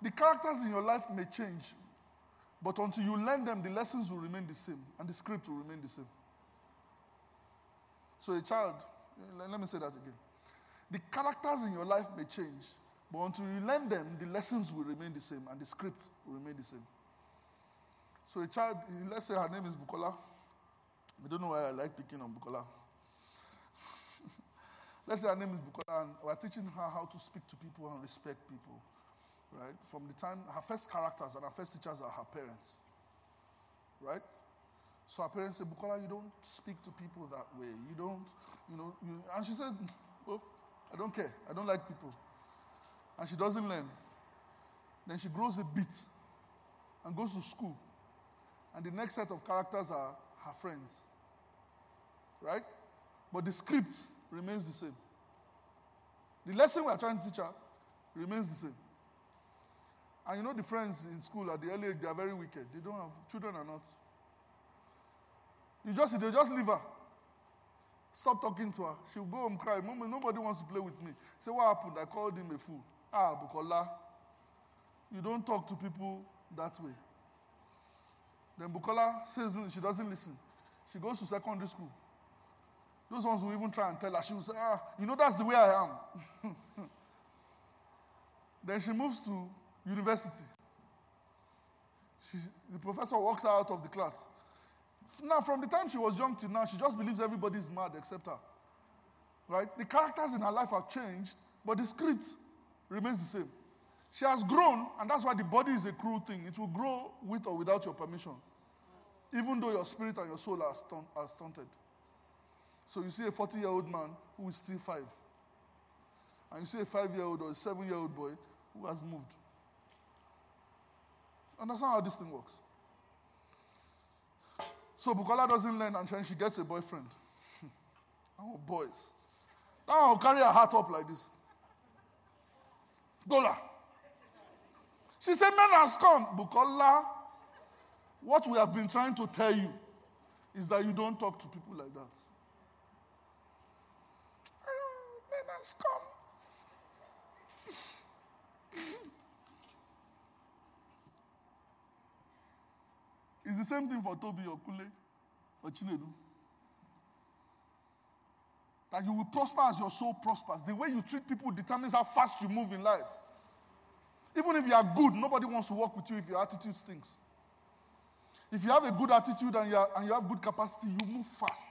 S1: the characters in your life may change, but until you learn them, the lessons will remain the same and the script will remain the same. So, a child, let me say that again. The characters in your life may change, but until you learn them, the lessons will remain the same and the script will remain the same. So, a child, let's say her name is Bukola. We don't know why I like picking on Bukola. let's say her name is Bukola, and we're teaching her how to speak to people and respect people right? From the time her first characters and her first teachers are her parents, right? So her parents say, Bukola, you don't speak to people that way. You don't, you know, you, and she says, mm, Oh, I don't care. I don't like people. And she doesn't learn. Then she grows a bit and goes to school. And the next set of characters are her friends. Right? But the script remains the same. The lesson we are trying to teach her remains the same. And you know the friends in school at the early age, they are very wicked. They don't have, children or not. You just, they just leave her. Stop talking to her. She'll go home cry. Mom, nobody wants to play with me. Say, what happened? I called him a fool. Ah, Bukola. You don't talk to people that way. Then Bukola says she doesn't listen. She goes to secondary school. Those ones will even try and tell her. She will say, ah, you know, that's the way I am. then she moves to university. She, the professor walks her out of the class. Now, from the time she was young till now, she just believes everybody's mad except her. Right? The characters in her life have changed, but the script remains the same. She has grown, and that's why the body is a cruel thing. It will grow with or without your permission, even though your spirit and your soul are, stunt, are stunted. So you see a 40 year old man who is still five, and you see a five year old or a seven year old boy who has moved. Understand how this thing works? So Bukola doesn't learn and then she gets a boyfriend. oh, boys. Now I'll carry her heart up like this. Gola. She said, Men has come. Bukola, what we have been trying to tell you is that you don't talk to people like that. Men er has come. It's the same thing for Toby or Kule or Chinedu. That you will prosper as your soul prospers. The way you treat people determines how fast you move in life. Even if you are good, nobody wants to work with you if your attitude stinks. If you have a good attitude and you, are, and you have good capacity, you move fast.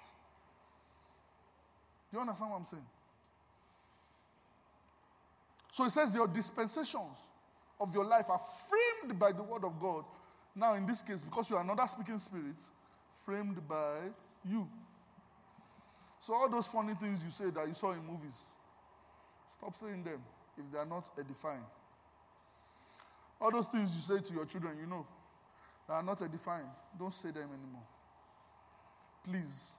S1: Do you understand what I'm saying? So it says your dispensations of your life are framed by the word of God now, in this case, because you are another speaking spirit, framed by you. So, all those funny things you say that you saw in movies, stop saying them if they are not edifying. All those things you say to your children, you know, that are not edifying, don't say them anymore. Please.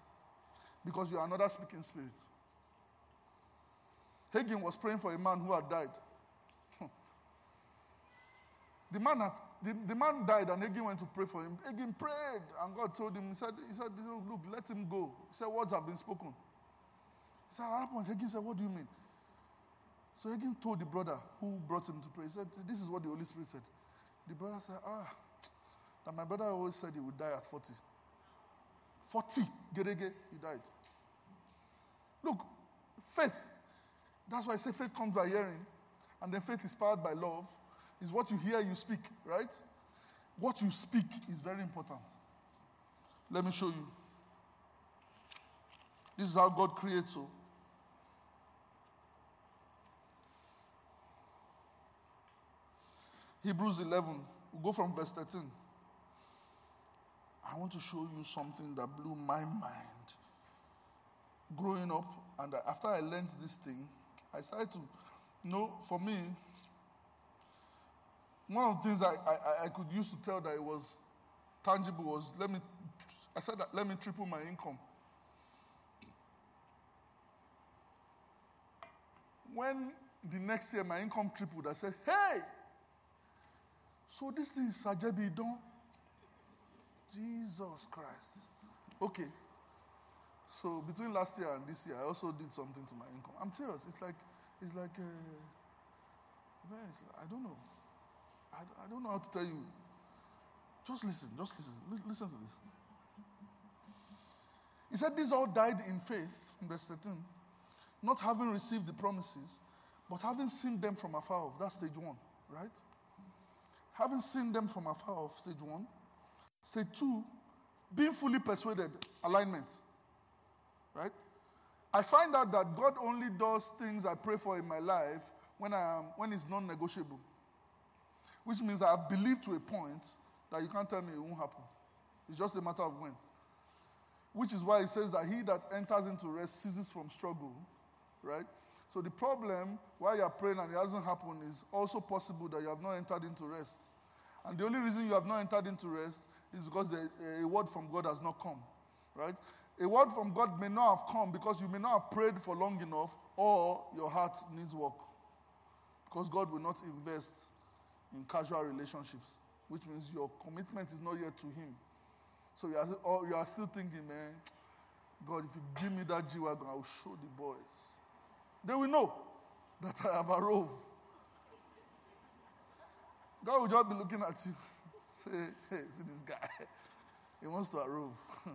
S1: Because you are another speaking spirit. Hagin was praying for a man who had died. the man had the, the man died and Hagin went to pray for him. Hagin prayed and God told him, he said, he said, look, let him go. He said, words have been spoken. He said, at that Hagin said, what do you mean? So Hagin told the brother who brought him to pray, he said, this is what the Holy Spirit said. The brother said, ah, that my brother always said he would die at 40. 40, gerege, he died. Look, faith. That's why I say faith comes by hearing, and then faith is powered by love. Is what you hear, you speak, right? What you speak is very important. Let me show you. This is how God creates. So. Hebrews 11. We'll go from verse 13. I want to show you something that blew my mind. Growing up, and after I learned this thing, I started to know, for me, one of the things I, I, I could use to tell that it was tangible was let me, I said that let me triple my income. When the next year my income tripled, I said, hey, so this thing is Sajebi done. Jesus Christ. Okay. So between last year and this year, I also did something to my income. I'm serious. It's like, it's like, uh, man, it's like, I don't know. I, I don't know how to tell you. Just listen. Just listen. Listen to this. He said, These all died in faith, in verse 13, not having received the promises, but having seen them from afar off. That's stage one, right? Having seen them from afar off, stage one. Stage two, being fully persuaded, alignment. Right? I find out that God only does things I pray for in my life when, I am, when it's non negotiable. Which means I have believed to a point that you can't tell me it won't happen. It's just a matter of when. Which is why it says that he that enters into rest ceases from struggle. Right? So the problem while you're praying and it hasn't happened is also possible that you have not entered into rest. And the only reason you have not entered into rest is because the, a word from God has not come. Right? A word from God may not have come because you may not have prayed for long enough or your heart needs work. Because God will not invest in casual relationships, which means your commitment is not yet to Him. So you are, you are still thinking, man, God, if you give me that G Wagon, I will show the boys. They will know that I have arrived. God will just be looking at you, say, hey, see this guy. He wants to arrive.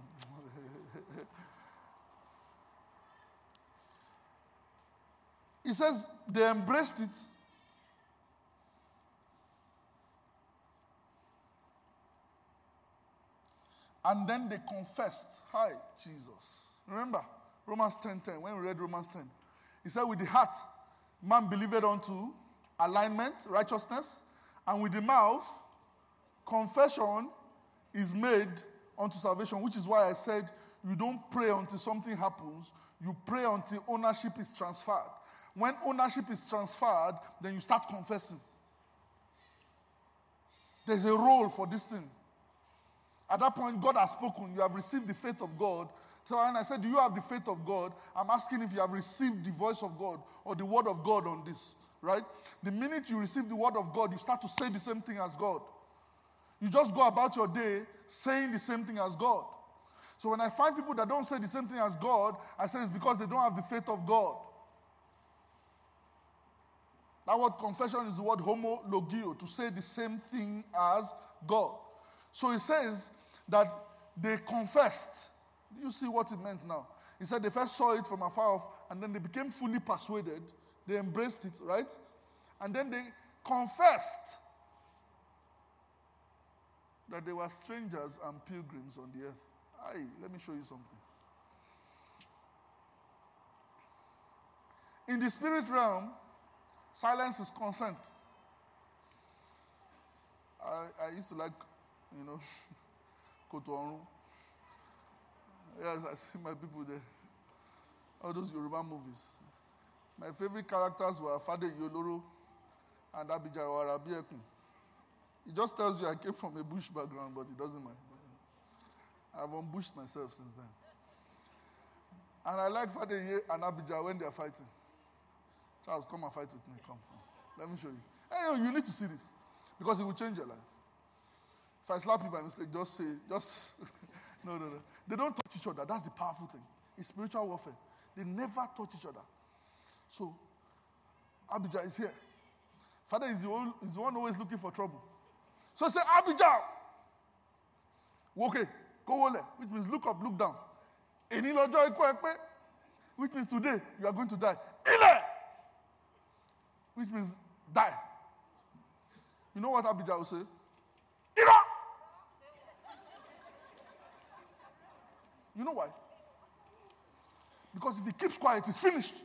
S1: he says they embraced it. And then they confessed, Hi, Jesus. Remember, Romans 10 10, when we read Romans 10, he said, With the heart, man believed unto alignment, righteousness, and with the mouth, confession is made unto salvation, which is why I said you don't pray until something happens, you pray until ownership is transferred. When ownership is transferred, then you start confessing. There's a role for this thing. At that point, God has spoken. You have received the faith of God. So when I said, Do you have the faith of God? I'm asking if you have received the voice of God or the word of God on this, right? The minute you receive the word of God, you start to say the same thing as God. You just go about your day saying the same thing as God. So when I find people that don't say the same thing as God, I say it's because they don't have the faith of God. That word confession is the word homologeo, to say the same thing as God. So he says that they confessed. You see what it meant now. He said they first saw it from afar off, and then they became fully persuaded. They embraced it, right? And then they confessed that they were strangers and pilgrims on the earth. Aye, let me show you something. In the spirit realm, silence is consent. I, I used to like, you know, Kotoru. Yes, I see my people there. All those Yoruba movies. My favorite characters were Fadeyi Oloro and Abijah Warabiekun. It just tells you I came from a bush background, but it doesn't matter. I've unbushed myself since then. And I like Fadeyi and Abijah when they're fighting. Charles, come and fight with me. Come. Let me show you. You need to see this because it will change your life. If I slap you by mistake, just say, just, no, no, no. They don't touch each other. That's the powerful thing. It's spiritual warfare. They never touch each other. So, Abijah is here. Father is the, is the one always looking for trouble. So say, Abijah. Okay. kówólẹ̀ which means look up look down. Lọ́jọ́ ikú ẹ pé which means today you are going to die. Ilẹ̀ which means die. You know what Abijah will say? Irọ́! You know why? Because if he keeps quiet it's finished.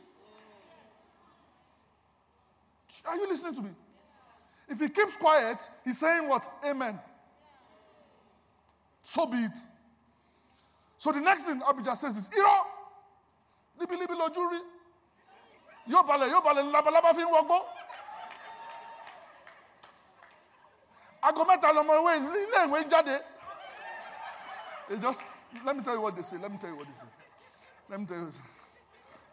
S1: Are you listening to me if he keeps quiet he's saying what amen so be it so the next thing Abijah says is irọ́ líbílíbí lójú rí yóò balẹ̀ yóò balẹ̀ labalábá fi ń wọgbó. aago mẹ́ta lọmọ ìwé ilé ìwé jáde. They just let me tell you what they say. Let me tell you what they say. Let me tell you.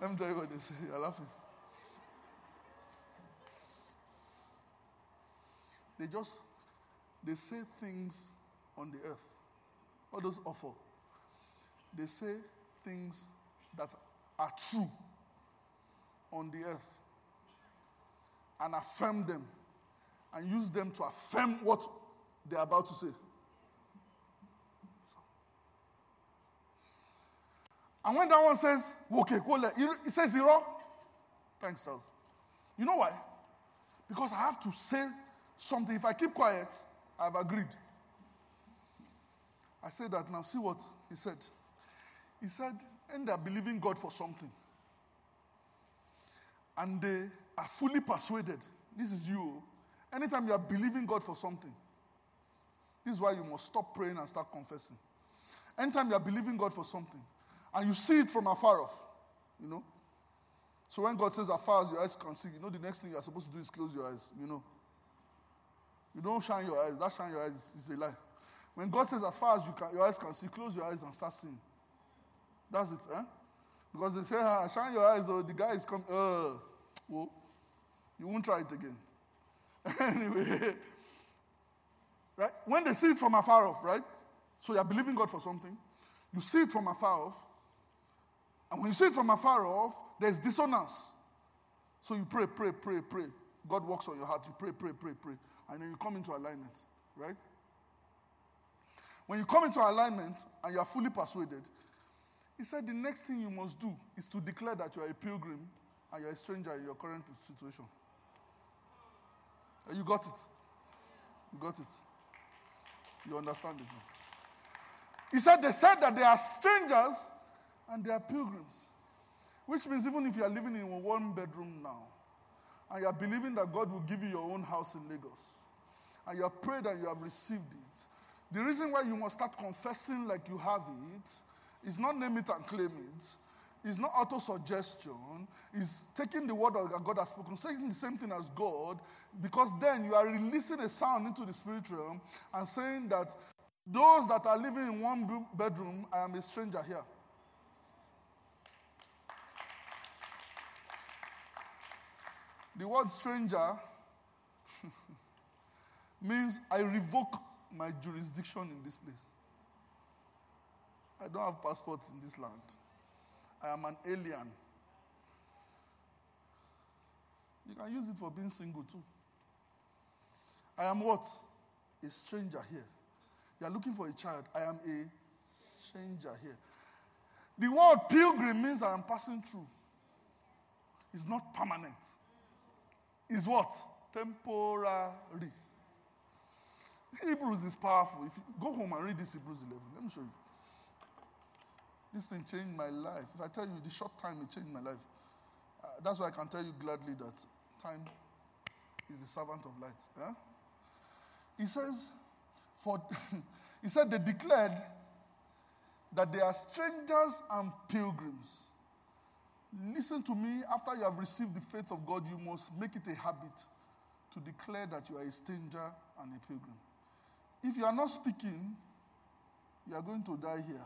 S1: Let me tell you what they say. You're laughing. They just they say things on the earth. All those awful. They say things that are true on the earth and affirm them and use them to affirm what they're about to say. And when that one says, okay, go cool, it says zero. Thanks, Charles. You know why? Because I have to say something. If I keep quiet, I've agreed. I say that now. See what he said. He said, end they're believing God for something. And they are fully persuaded. This is you. Anytime you are believing God for something, this is why you must stop praying and start confessing. Anytime you are believing God for something, and you see it from afar off, you know. So when God says as far as your eyes can see, you know the next thing you are supposed to do is close your eyes, you know. You don't shine your eyes. That shine your eyes is, a lie. When God says as far as you can, your eyes can see, close your eyes and start seeing. That's it, eh? Because they say, ah, shine your eyes, or the guy is coming. Uh, well, you won't try it again. anyway, right? When they see it from afar off, right? So you're believing God for something. You see it from afar off. And when you see it from afar off, there's dissonance. So you pray, pray, pray, pray. God works on your heart. You pray, pray, pray, pray. And then you come into alignment, right? When you come into alignment and you are fully persuaded, he said the next thing you must do is to declare that you are a pilgrim and you're a stranger in your current situation. You got it. You got it. You understand it now. He said they said that they are strangers and they are pilgrims. Which means even if you are living in a one bedroom now, and you are believing that God will give you your own house in Lagos, and you have prayed and you have received it, the reason why you must start confessing like you have it is not name it and claim it. It's not auto-suggestion. It's taking the word that God has spoken, saying the same thing as God, because then you are releasing a sound into the spirit realm and saying that those that are living in one bedroom, I am a stranger here. The word stranger means I revoke my jurisdiction in this place. I don't have passports in this land. I am an alien. You can use it for being single too. I am what? A stranger here. You are looking for a child. I am a stranger here. The word pilgrim means I am passing through. It's not permanent. It's what? Temporary. Hebrews is powerful. If you go home and read this Hebrews 11, let me show you. This thing changed my life. If I tell you the short time it changed my life, uh, that's why I can tell you gladly that time is the servant of light. He says, for he said they declared that they are strangers and pilgrims. Listen to me, after you have received the faith of God, you must make it a habit to declare that you are a stranger and a pilgrim. If you are not speaking, you are going to die here.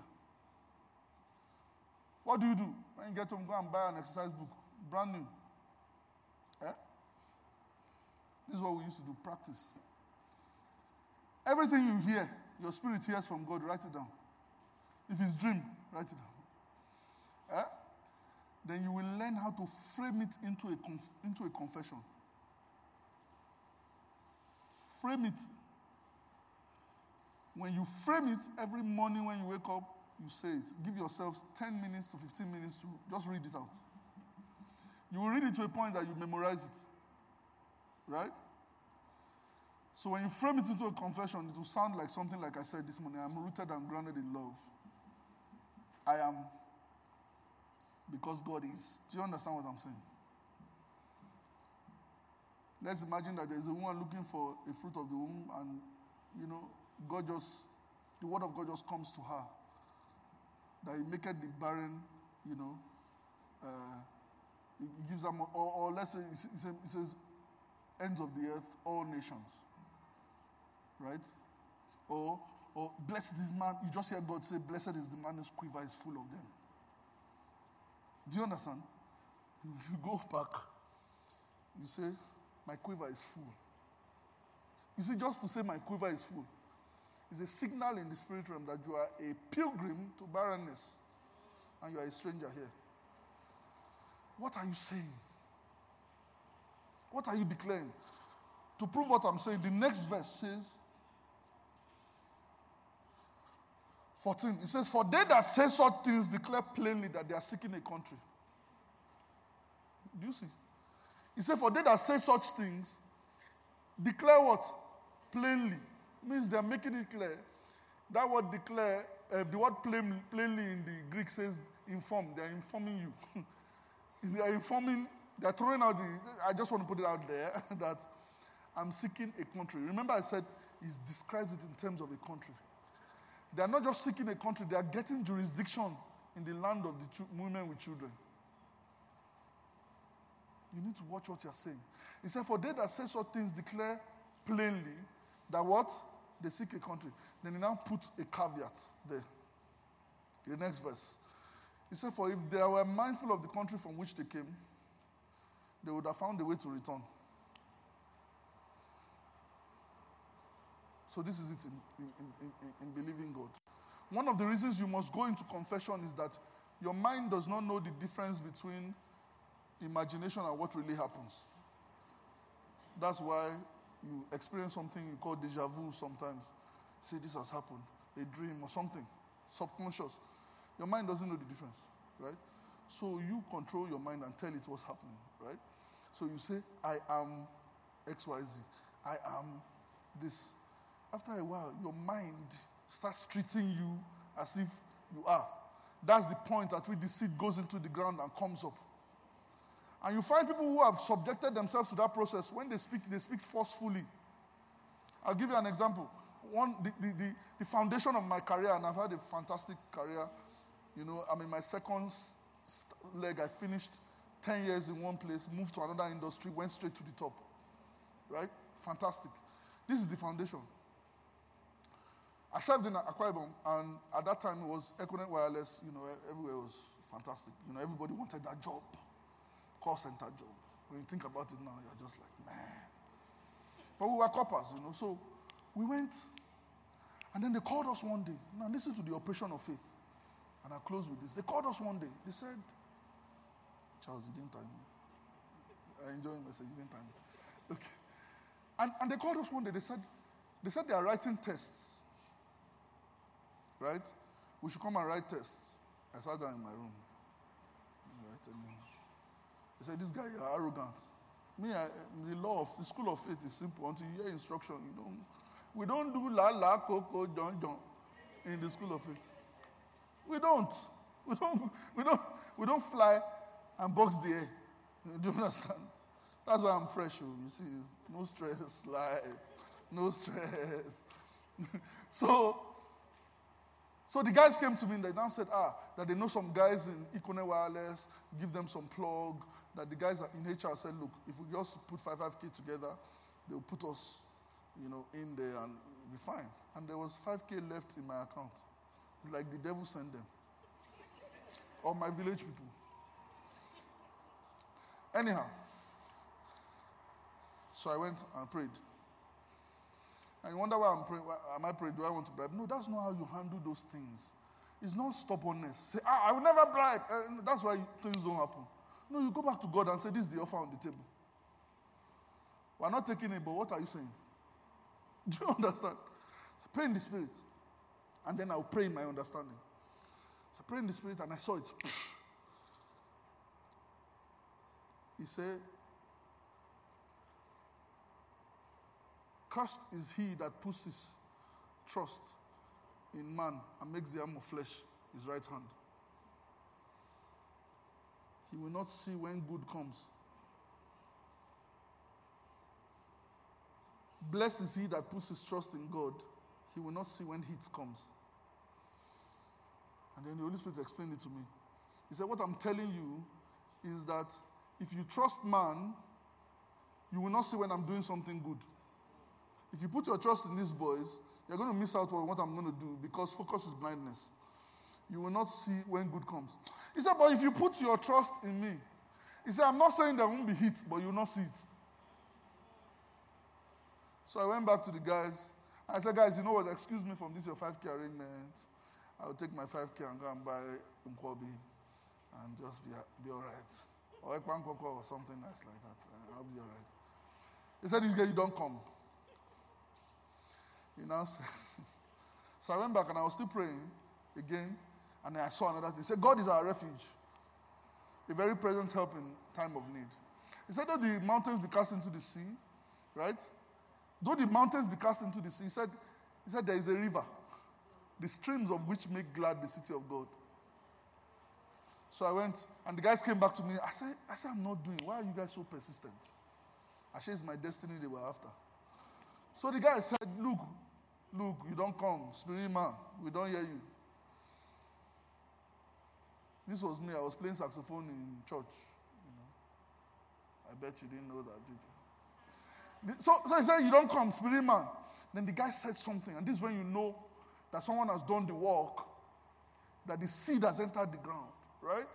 S1: What do you do? When you get home, go and buy an exercise book, brand new. Eh? This is what we used to do practice. Everything you hear, your spirit hears from God, write it down. If it's dream, write it down. Eh? Then you will learn how to frame it into a, conf- into a confession. Frame it. When you frame it every morning when you wake up, you say it. Give yourself 10 minutes to 15 minutes to just read it out. You will read it to a point that you memorize it. Right? So when you frame it into a confession, it will sound like something like I said this morning I'm rooted and grounded in love. I am because God is. Do you understand what I'm saying? Let's imagine that there's a woman looking for a fruit of the womb, and you know, God just, the word of God just comes to her. That He maketh the barren, you know, uh, He gives them, or, or let's say, says, says, ends of the earth, all nations. Right? Or, or blessed is man, you just hear God say, blessed is the man whose quiver is full of them. Do you understand? If you go back, you say, My quiver is full. You see, just to say my quiver is full is a signal in the spirit realm that you are a pilgrim to barrenness and you are a stranger here. What are you saying? What are you declaring? To prove what I'm saying, the next verse says, 14, it says, For they that say such things declare plainly that they are seeking a country. Do you see? He said, For they that say such things declare what? Plainly. Means they're making it clear. That word declare, uh, the word plain, plainly in the Greek says inform. They're informing you. they are informing, they're throwing out the, I just want to put it out there that I'm seeking a country. Remember, I said he describes it in terms of a country. They are not just seeking a country, they are getting jurisdiction in the land of the women with children. You need to watch what you're saying. He said, For they that say such things declare plainly that what? They seek a country. Then he now put a caveat there. The next verse. He said, For if they were mindful of the country from which they came, they would have found a way to return. So this is it in, in, in, in, believing God. One of the reasons you must go into confession is that your mind does not know the difference between imagination and what really happens. That's why you experience something you call deja vu sometimes. Say this has happened, a dream or something, subconscious. Your mind doesn't know the difference, right? So you control your mind and tell it what's happening, right? So you say, I am XYZ. I am this. After a while, your mind starts treating you as if you are. That's the point at which the seed goes into the ground and comes up. And you find people who have subjected themselves to that process, when they speak, they speak forcefully. I'll give you an example. One, the, the, the, the foundation of my career, and I've had a fantastic career. You know, I'm in my second leg. I finished 10 years in one place, moved to another industry, went straight to the top. Right? Fantastic. This is the foundation. I served in Akwa and at that time it was Econet Wireless. You know, everywhere was fantastic. You know, everybody wanted that job, call center job. When you think about it now, you're just like, man. But we were coppers, you know. So we went, and then they called us one day. Now listen to the operation of faith. And I close with this. They called us one day. They said, Charles, you didn't time me. I enjoy your message. You didn't time me. Okay. And, and they called us one day. They said, they said they are writing tests right? We should come and write tests. I sat down in my room. They said, This guy, you're arrogant. Me, I, the law of the school of faith is simple. Until you hear instruction, you don't. We don't do la la coco john john in the school of faith. We don't. We don't. We don't. We don't fly and box the air. Do you understand? That's why I'm fresh. Oh. You see, no stress, life, no stress. so so the guys came to me and they now said, ah, that they know some guys in Econet Wireless, give them some plug. That the guys in HR said, look, if we just put 5 5K together, they'll put us, you know, in there and be fine. And there was 5K left in my account. It's like the devil sent them. Or my village people. Anyhow, so I went and prayed. And you wonder why I'm praying. Am I praying? Do I want to bribe? No, that's not how you handle those things. It's not stubbornness. Say, ah, I will never bribe. Uh, that's why things don't happen. No, you go back to God and say, This is the offer on the table. We're not taking it, but what are you saying? Do you understand? So pray in the spirit. And then I'll pray in my understanding. So pray in the spirit and I saw it. He said, Cursed is he that puts his trust in man and makes the arm of flesh his right hand. He will not see when good comes. Blessed is he that puts his trust in God. He will not see when heat comes. And then the Holy Spirit explained it to me. He said, What I'm telling you is that if you trust man, you will not see when I'm doing something good. If you put your trust in these boys, you're going to miss out on what I'm going to do because focus is blindness. You will not see when good comes. He said, But if you put your trust in me, he said, I'm not saying there won't be heat, but you will not see it. So I went back to the guys. I said, Guys, you know what? Excuse me from this your 5K arrangement. I'll take my 5K and go and buy Nkwobi and just be, be all right. Or Ekpankoko or something nice like that. Uh, I'll be all right. He said, This guy, you don't come. You know, so I went back and I was still praying again, and I saw another thing. He said, God is our refuge, a very present help in time of need. He said, though the mountains be cast into the sea, right? Though the mountains be cast into the sea, he said, he said there is a river, the streams of which make glad the city of God. So I went, and the guys came back to me. I said, I said, I'm not doing. Why are you guys so persistent? I said, it's my destiny they were after. So the guy said, Look, look, you don't come. Spirit man, we don't hear you. This was me. I was playing saxophone in church. You know. I bet you didn't know that, did you? So, so he said, You don't come, spirit man. Then the guy said something, and this is when you know that someone has done the work, that the seed has entered the ground, right?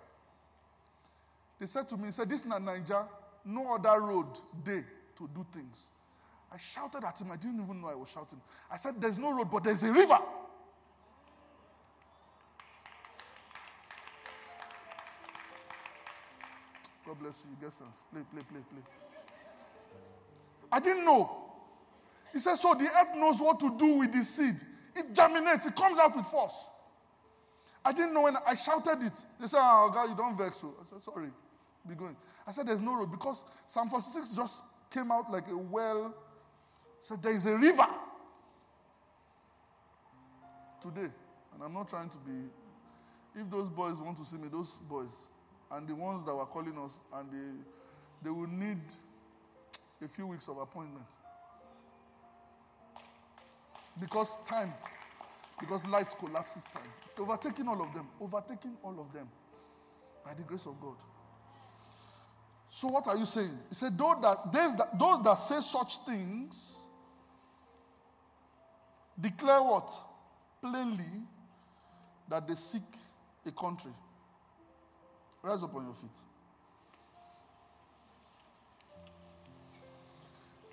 S1: They said to me, He said, This is not Niger, no other road day to do things. I shouted at him. I didn't even know I was shouting. I said, There's no road, but there's a river. God bless you. Get sense. Play, play, play, play. I didn't know. He said, So the earth knows what to do with the seed. It germinates, it comes out with force. I didn't know when I shouted it. They said, ah, Oh, God, you don't vex. So I said, Sorry, be going. I said, There's no road because Psalm 46 just came out like a well said there is a river today. And I'm not trying to be, if those boys want to see me, those boys, and the ones that were calling us, and they, they will need a few weeks of appointment. Because time, because light collapses time. It's overtaking all of them, overtaking all of them by the grace of God. So what are you saying? He said, those that, those that say such things Declare what? Plainly that they seek a country. Rise up on your feet.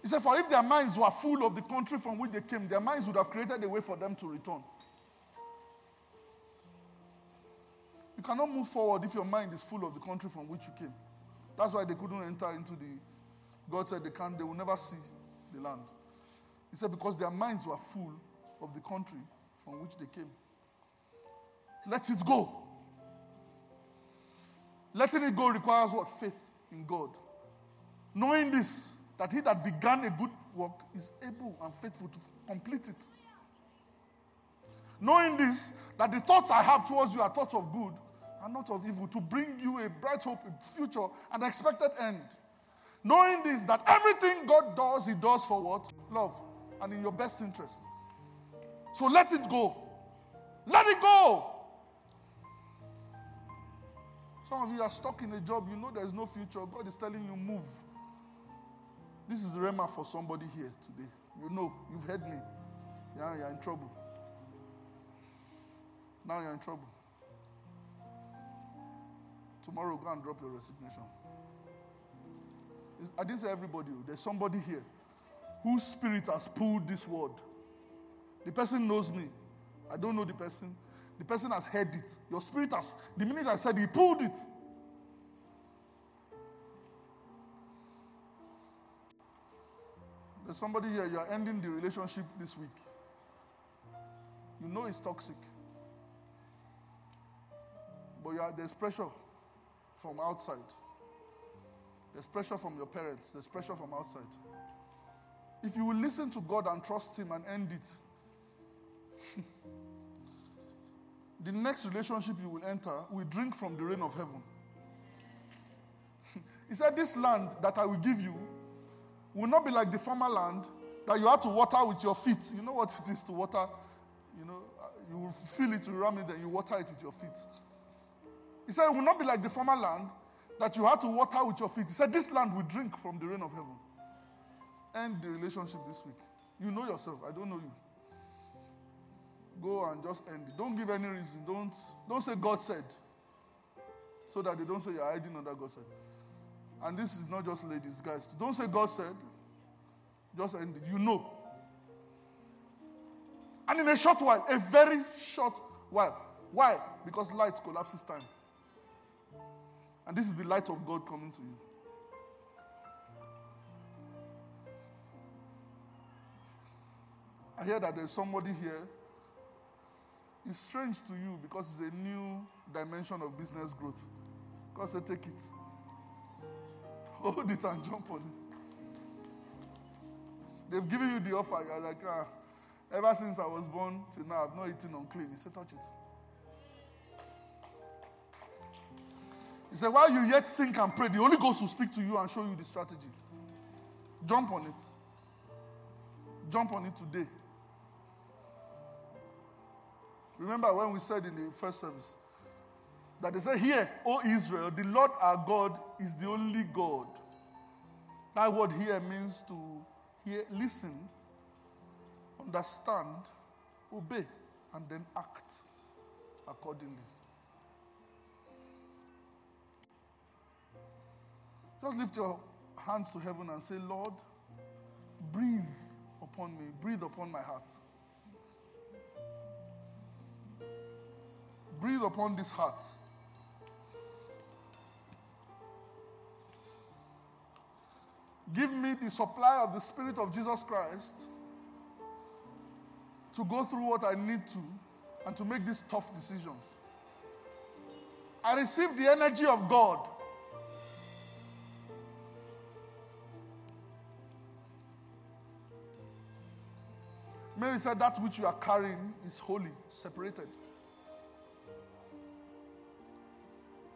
S1: He said, For if their minds were full of the country from which they came, their minds would have created a way for them to return. You cannot move forward if your mind is full of the country from which you came. That's why they couldn't enter into the. God said they can't, they will never see the land. He said, Because their minds were full of the country from which they came. Let it go. Letting it go requires what? Faith in God. Knowing this, that he that began a good work is able and faithful to complete it. Knowing this, that the thoughts I have towards you are thoughts of good and not of evil, to bring you a bright hope, a future, and expected end. Knowing this, that everything God does, He does for what? Love, and in your best interest. So let it go. Let it go. Some of you are stuck in a job, you know there's no future. God is telling you, move. This is the rhema for somebody here today. You know, you've heard me. Yeah, you're in trouble. Now you're in trouble. Tomorrow, go and drop your resignation. I didn't say everybody. Oh, there's somebody here whose spirit has pulled this word. The person knows me. I don't know the person. The person has heard it. Your spirit has, the minute I said, he pulled it. There's somebody here, you are ending the relationship this week. You know it's toxic. But are, there's pressure from outside. There's pressure from your parents. There's pressure from outside. If you will listen to God and trust Him and end it, the next relationship you will enter will drink from the rain of heaven. he said, This land that I will give you will not be like the former land that you have to water with your feet. You know what it is to water? You know, uh, you will feel it, you ram it, then you water it with your feet. He said, It will not be like the former land that you have to water with your feet. He said, This land will drink from the rain of heaven. End the relationship this week. You know yourself. I don't know you. Go and just end it. Don't give any reason. Don't, don't say God said. So that they don't say you're hiding under God said. And this is not just ladies, guys. Don't say God said. Just end it. You know. And in a short while, a very short while. Why? Because light collapses time. And this is the light of God coming to you. I hear that there's somebody here. It's strange to you because it's a new dimension of business growth. God said, take it. Hold it and jump on it. They've given you the offer. You're like, ah, ever since I was born till now, I've not eaten unclean. He said, touch it. He said, while you yet think and pray, the Holy Ghost will speak to you and show you the strategy. Jump on it. Jump on it today. Remember when we said in the first service that they said, Hear, O Israel, the Lord our God is the only God. That word hear means to hear, listen, understand, obey, and then act accordingly. Just lift your hands to heaven and say, Lord, breathe upon me, breathe upon my heart. Breathe upon this heart. Give me the supply of the Spirit of Jesus Christ to go through what I need to and to make these tough decisions. I receive the energy of God. Mary said, That which you are carrying is holy, separated.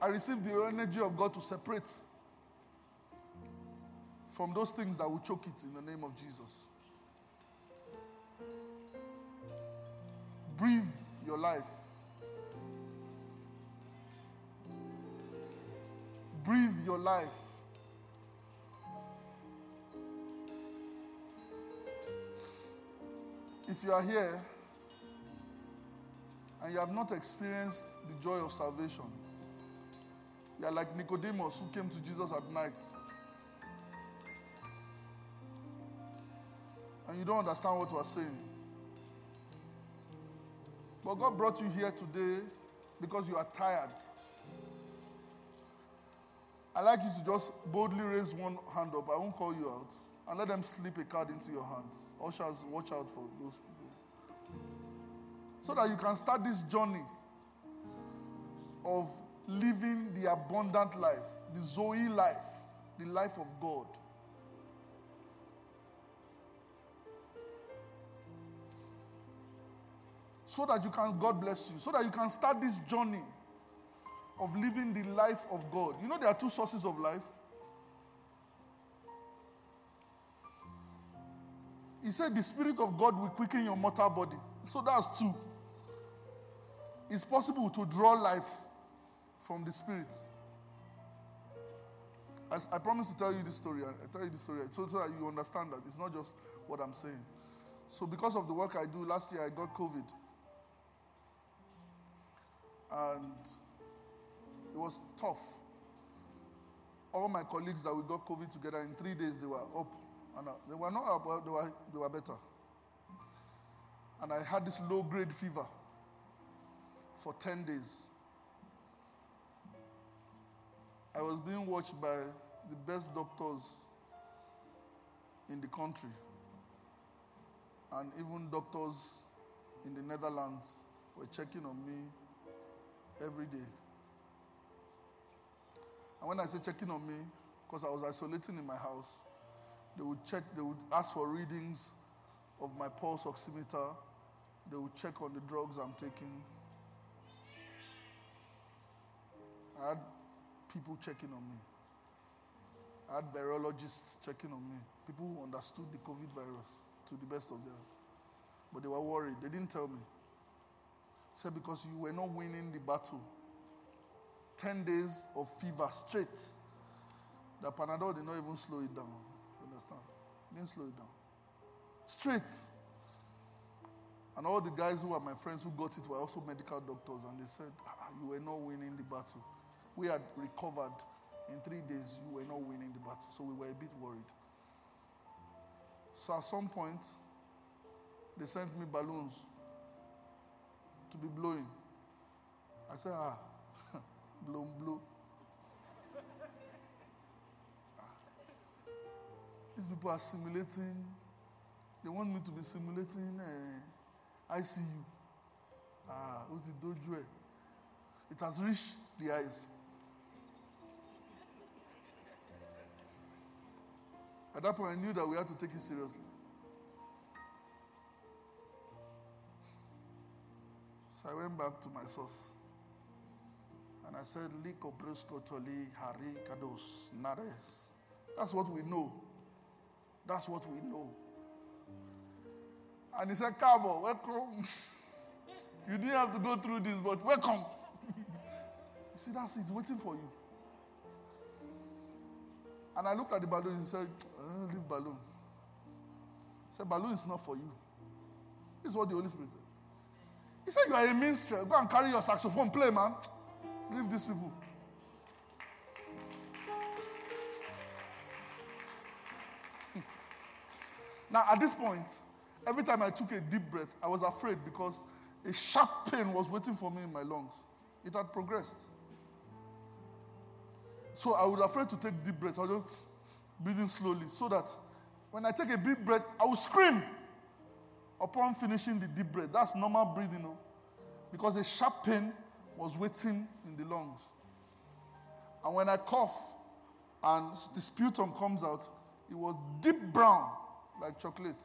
S1: I receive the energy of God to separate from those things that will choke it in the name of Jesus. Breathe your life. Breathe your life. If you are here and you have not experienced the joy of salvation, you are like Nicodemus who came to Jesus at night. And you don't understand what we're saying. But God brought you here today because you are tired. I'd like you to just boldly raise one hand up. I won't call you out. And let them slip a card into your hands. Ushers, watch out for those people. So that you can start this journey of living the abundant life, the Zoe life, the life of God. So that you can, God bless you, so that you can start this journey of living the life of God. You know, there are two sources of life. He said, The Spirit of God will quicken your mortal body. So that's two. It's possible to draw life from the Spirit. As I promise to tell you this story. I tell you this story so, so that you understand that it's not just what I'm saying. So, because of the work I do, last year I got COVID. And it was tough. All my colleagues that we got COVID together in three days, they were up. And uh, they were not up, but they were, they were better. And I had this low grade fever for 10 days. I was being watched by the best doctors in the country and even doctors in the Netherlands were checking on me every day. And when I say checking on me, because I was isolating in my house, they would check, they would ask for readings of my pulse oximeter. They would check on the drugs I'm taking. I had people checking on me. I had virologists checking on me. People who understood the COVID virus to the best of their. But they were worried. They didn't tell me. Said because you were not winning the battle. 10 days of fever straight. The Panadol did not even slow it down. You understand? Didn't slow it down. Straight. And all the guys who were my friends who got it were also medical doctors, and they said, ah, You were not winning the battle. We had recovered. In three days, you were not winning the battle. So we were a bit worried. So at some point, they sent me balloons to be blowing. I said, Ah, blow, blow. These people are simulating. They want me to be simulating uh, ICU. Ah, what's doju ẹ? It has reached the eyes. At that point, I knew that we had to take it seriously. So I went back to my source. And I said, Liko Brisco Toli Hari Kados Nares. That's what we know. That's what we know. And he said, Cabo, welcome. you didn't have to go through this, but welcome. you see, that's it, it's waiting for you. And I looked at the balloon and said, uh, leave balloon. He said, balloon is not for you. This is what the Holy Spirit said. He said, You are a minstrel. Go and carry your saxophone, play, man. Leave these people. now, at this point, every time I took a deep breath, I was afraid because a sharp pain was waiting for me in my lungs. It had progressed. So I was afraid to take deep breaths. I was just breathing slowly so that when I take a deep breath, I will scream upon finishing the deep breath. That's normal breathing, no? because a sharp pain was waiting in the lungs. And when I cough and the sputum comes out, it was deep brown like chocolate.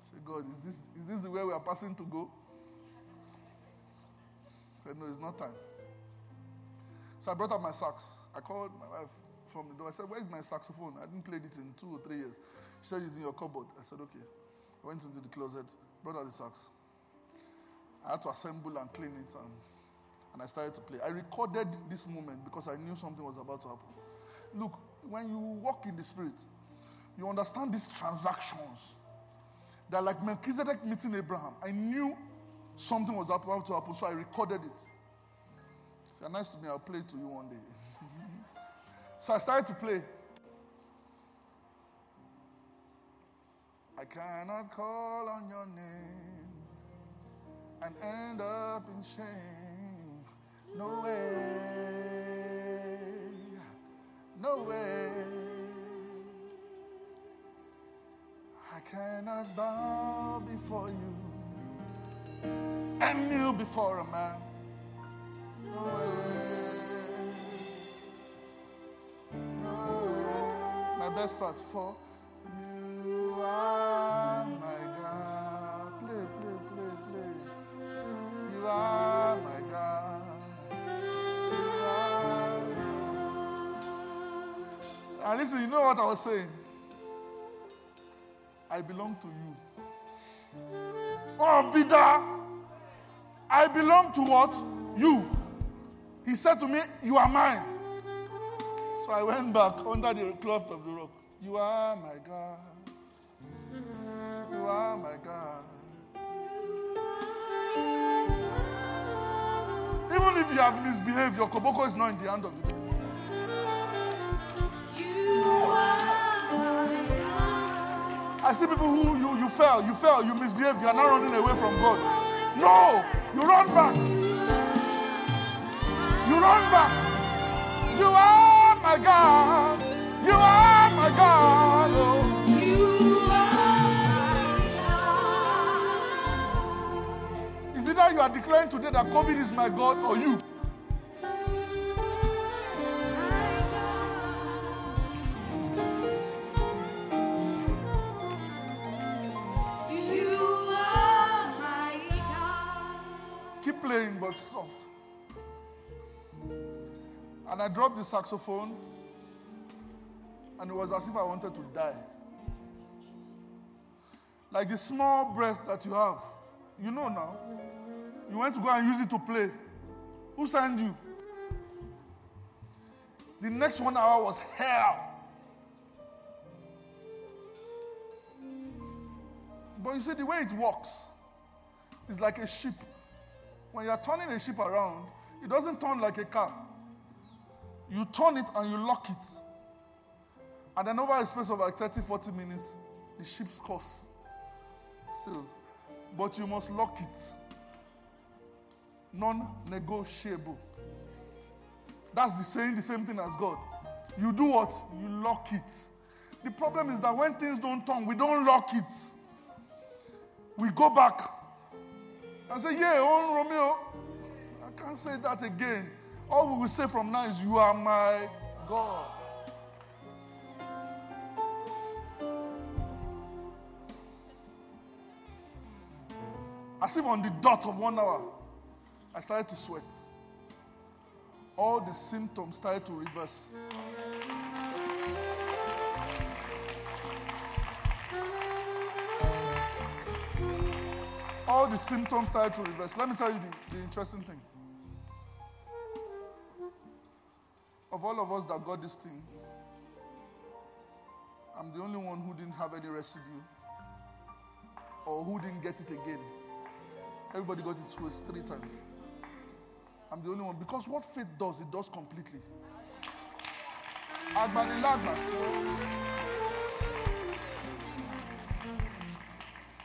S1: Say, God, is this, is this the way we are passing to go? Say, no, it's not time. So I brought up my sax. I called my wife from the door. I said, Where's my saxophone? I didn't play it in two or three years. She said, It's in your cupboard. I said, Okay. I went into the closet, brought out the sax. I had to assemble and clean it, and, and I started to play. I recorded this moment because I knew something was about to happen. Look, when you walk in the Spirit, you understand these transactions. They're like Melchizedek meeting Abraham. I knew something was about to happen, so I recorded it. If you're nice to me, I'll play it to you one day. so I started to play. I cannot call on your name and end up in shame. No way. No way. I cannot bow before you and kneel before a man. No way. No way. My best part for you are my God. Play, play, play, play. You are my God. You are my- And listen, you know what I was saying? I belong to you. Oh, Peter, I belong to what? You. He said to me, You are mine. So I went back under the cloth of the rock. You are my God. You are my God. Even if you have misbehaved, your koboko is not in the hand of the. I see people who you, you fell, you fell, you misbehaved, you are now running away from God. No, you run back. You run back. You are my God. You are my God. Oh. Is it that you are declaring today that COVID is my God or you? And I dropped the saxophone, and it was as if I wanted to die. Like the small breath that you have. You know now. You went to go and use it to play. Who sent you? The next one hour was hell. But you see, the way it works is like a ship. When you're turning a ship around, it doesn't turn like a car. You turn it and you lock it. And then over a space of like 30, 40 minutes, the ship's course sails. But you must lock it. Non negotiable. That's the saying the same thing as God. You do what? You lock it. The problem is that when things don't turn, we don't lock it. We go back and say, Yeah, on Romeo. I can't say that again. All we will say from now is, You are my God. As if on the dot of one hour, I started to sweat. All the symptoms started to reverse. All the symptoms started to reverse. Let me tell you the, the interesting thing. Of all of us that got this thing, I'm the only one who didn't have any residue or who didn't get it again. Everybody got it twice, three times. I'm the only one. Because what faith does, it does completely.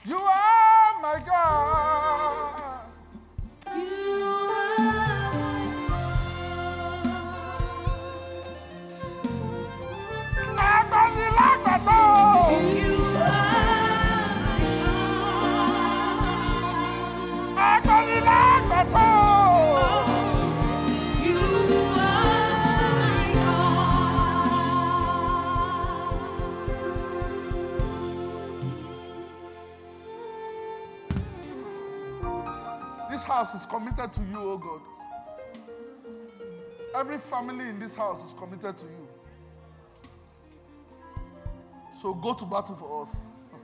S1: You are my God. House is committed to you, oh God. Every family in this house is committed to you. So go to battle for us.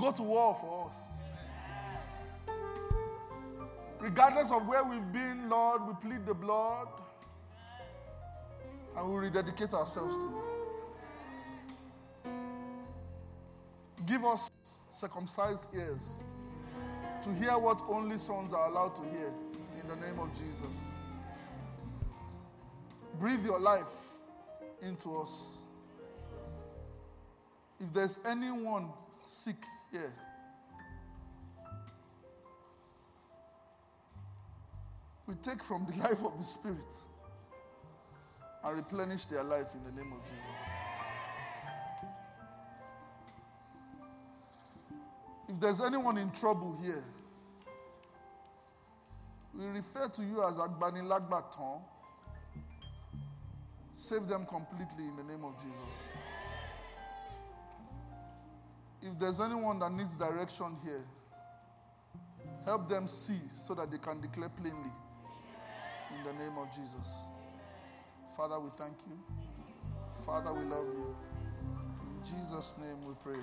S1: Go to war for us. Regardless of where we've been, Lord, we plead the blood and we rededicate ourselves to you. Give us circumcised ears to hear what only sons are allowed to hear in the name of Jesus. Breathe your life into us. If there's anyone sick here, we take from the life of the Spirit and replenish their life in the name of Jesus. If there's anyone in trouble here, we refer to you as Agbani Lagbaton. Save them completely in the name of Jesus. If there's anyone that needs direction here, help them see so that they can declare plainly in the name of Jesus. Father, we thank you. Father, we love you. In Jesus' name we pray.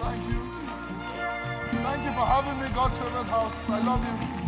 S1: Thank you. Thank you for having me, God's favorite house. I love you.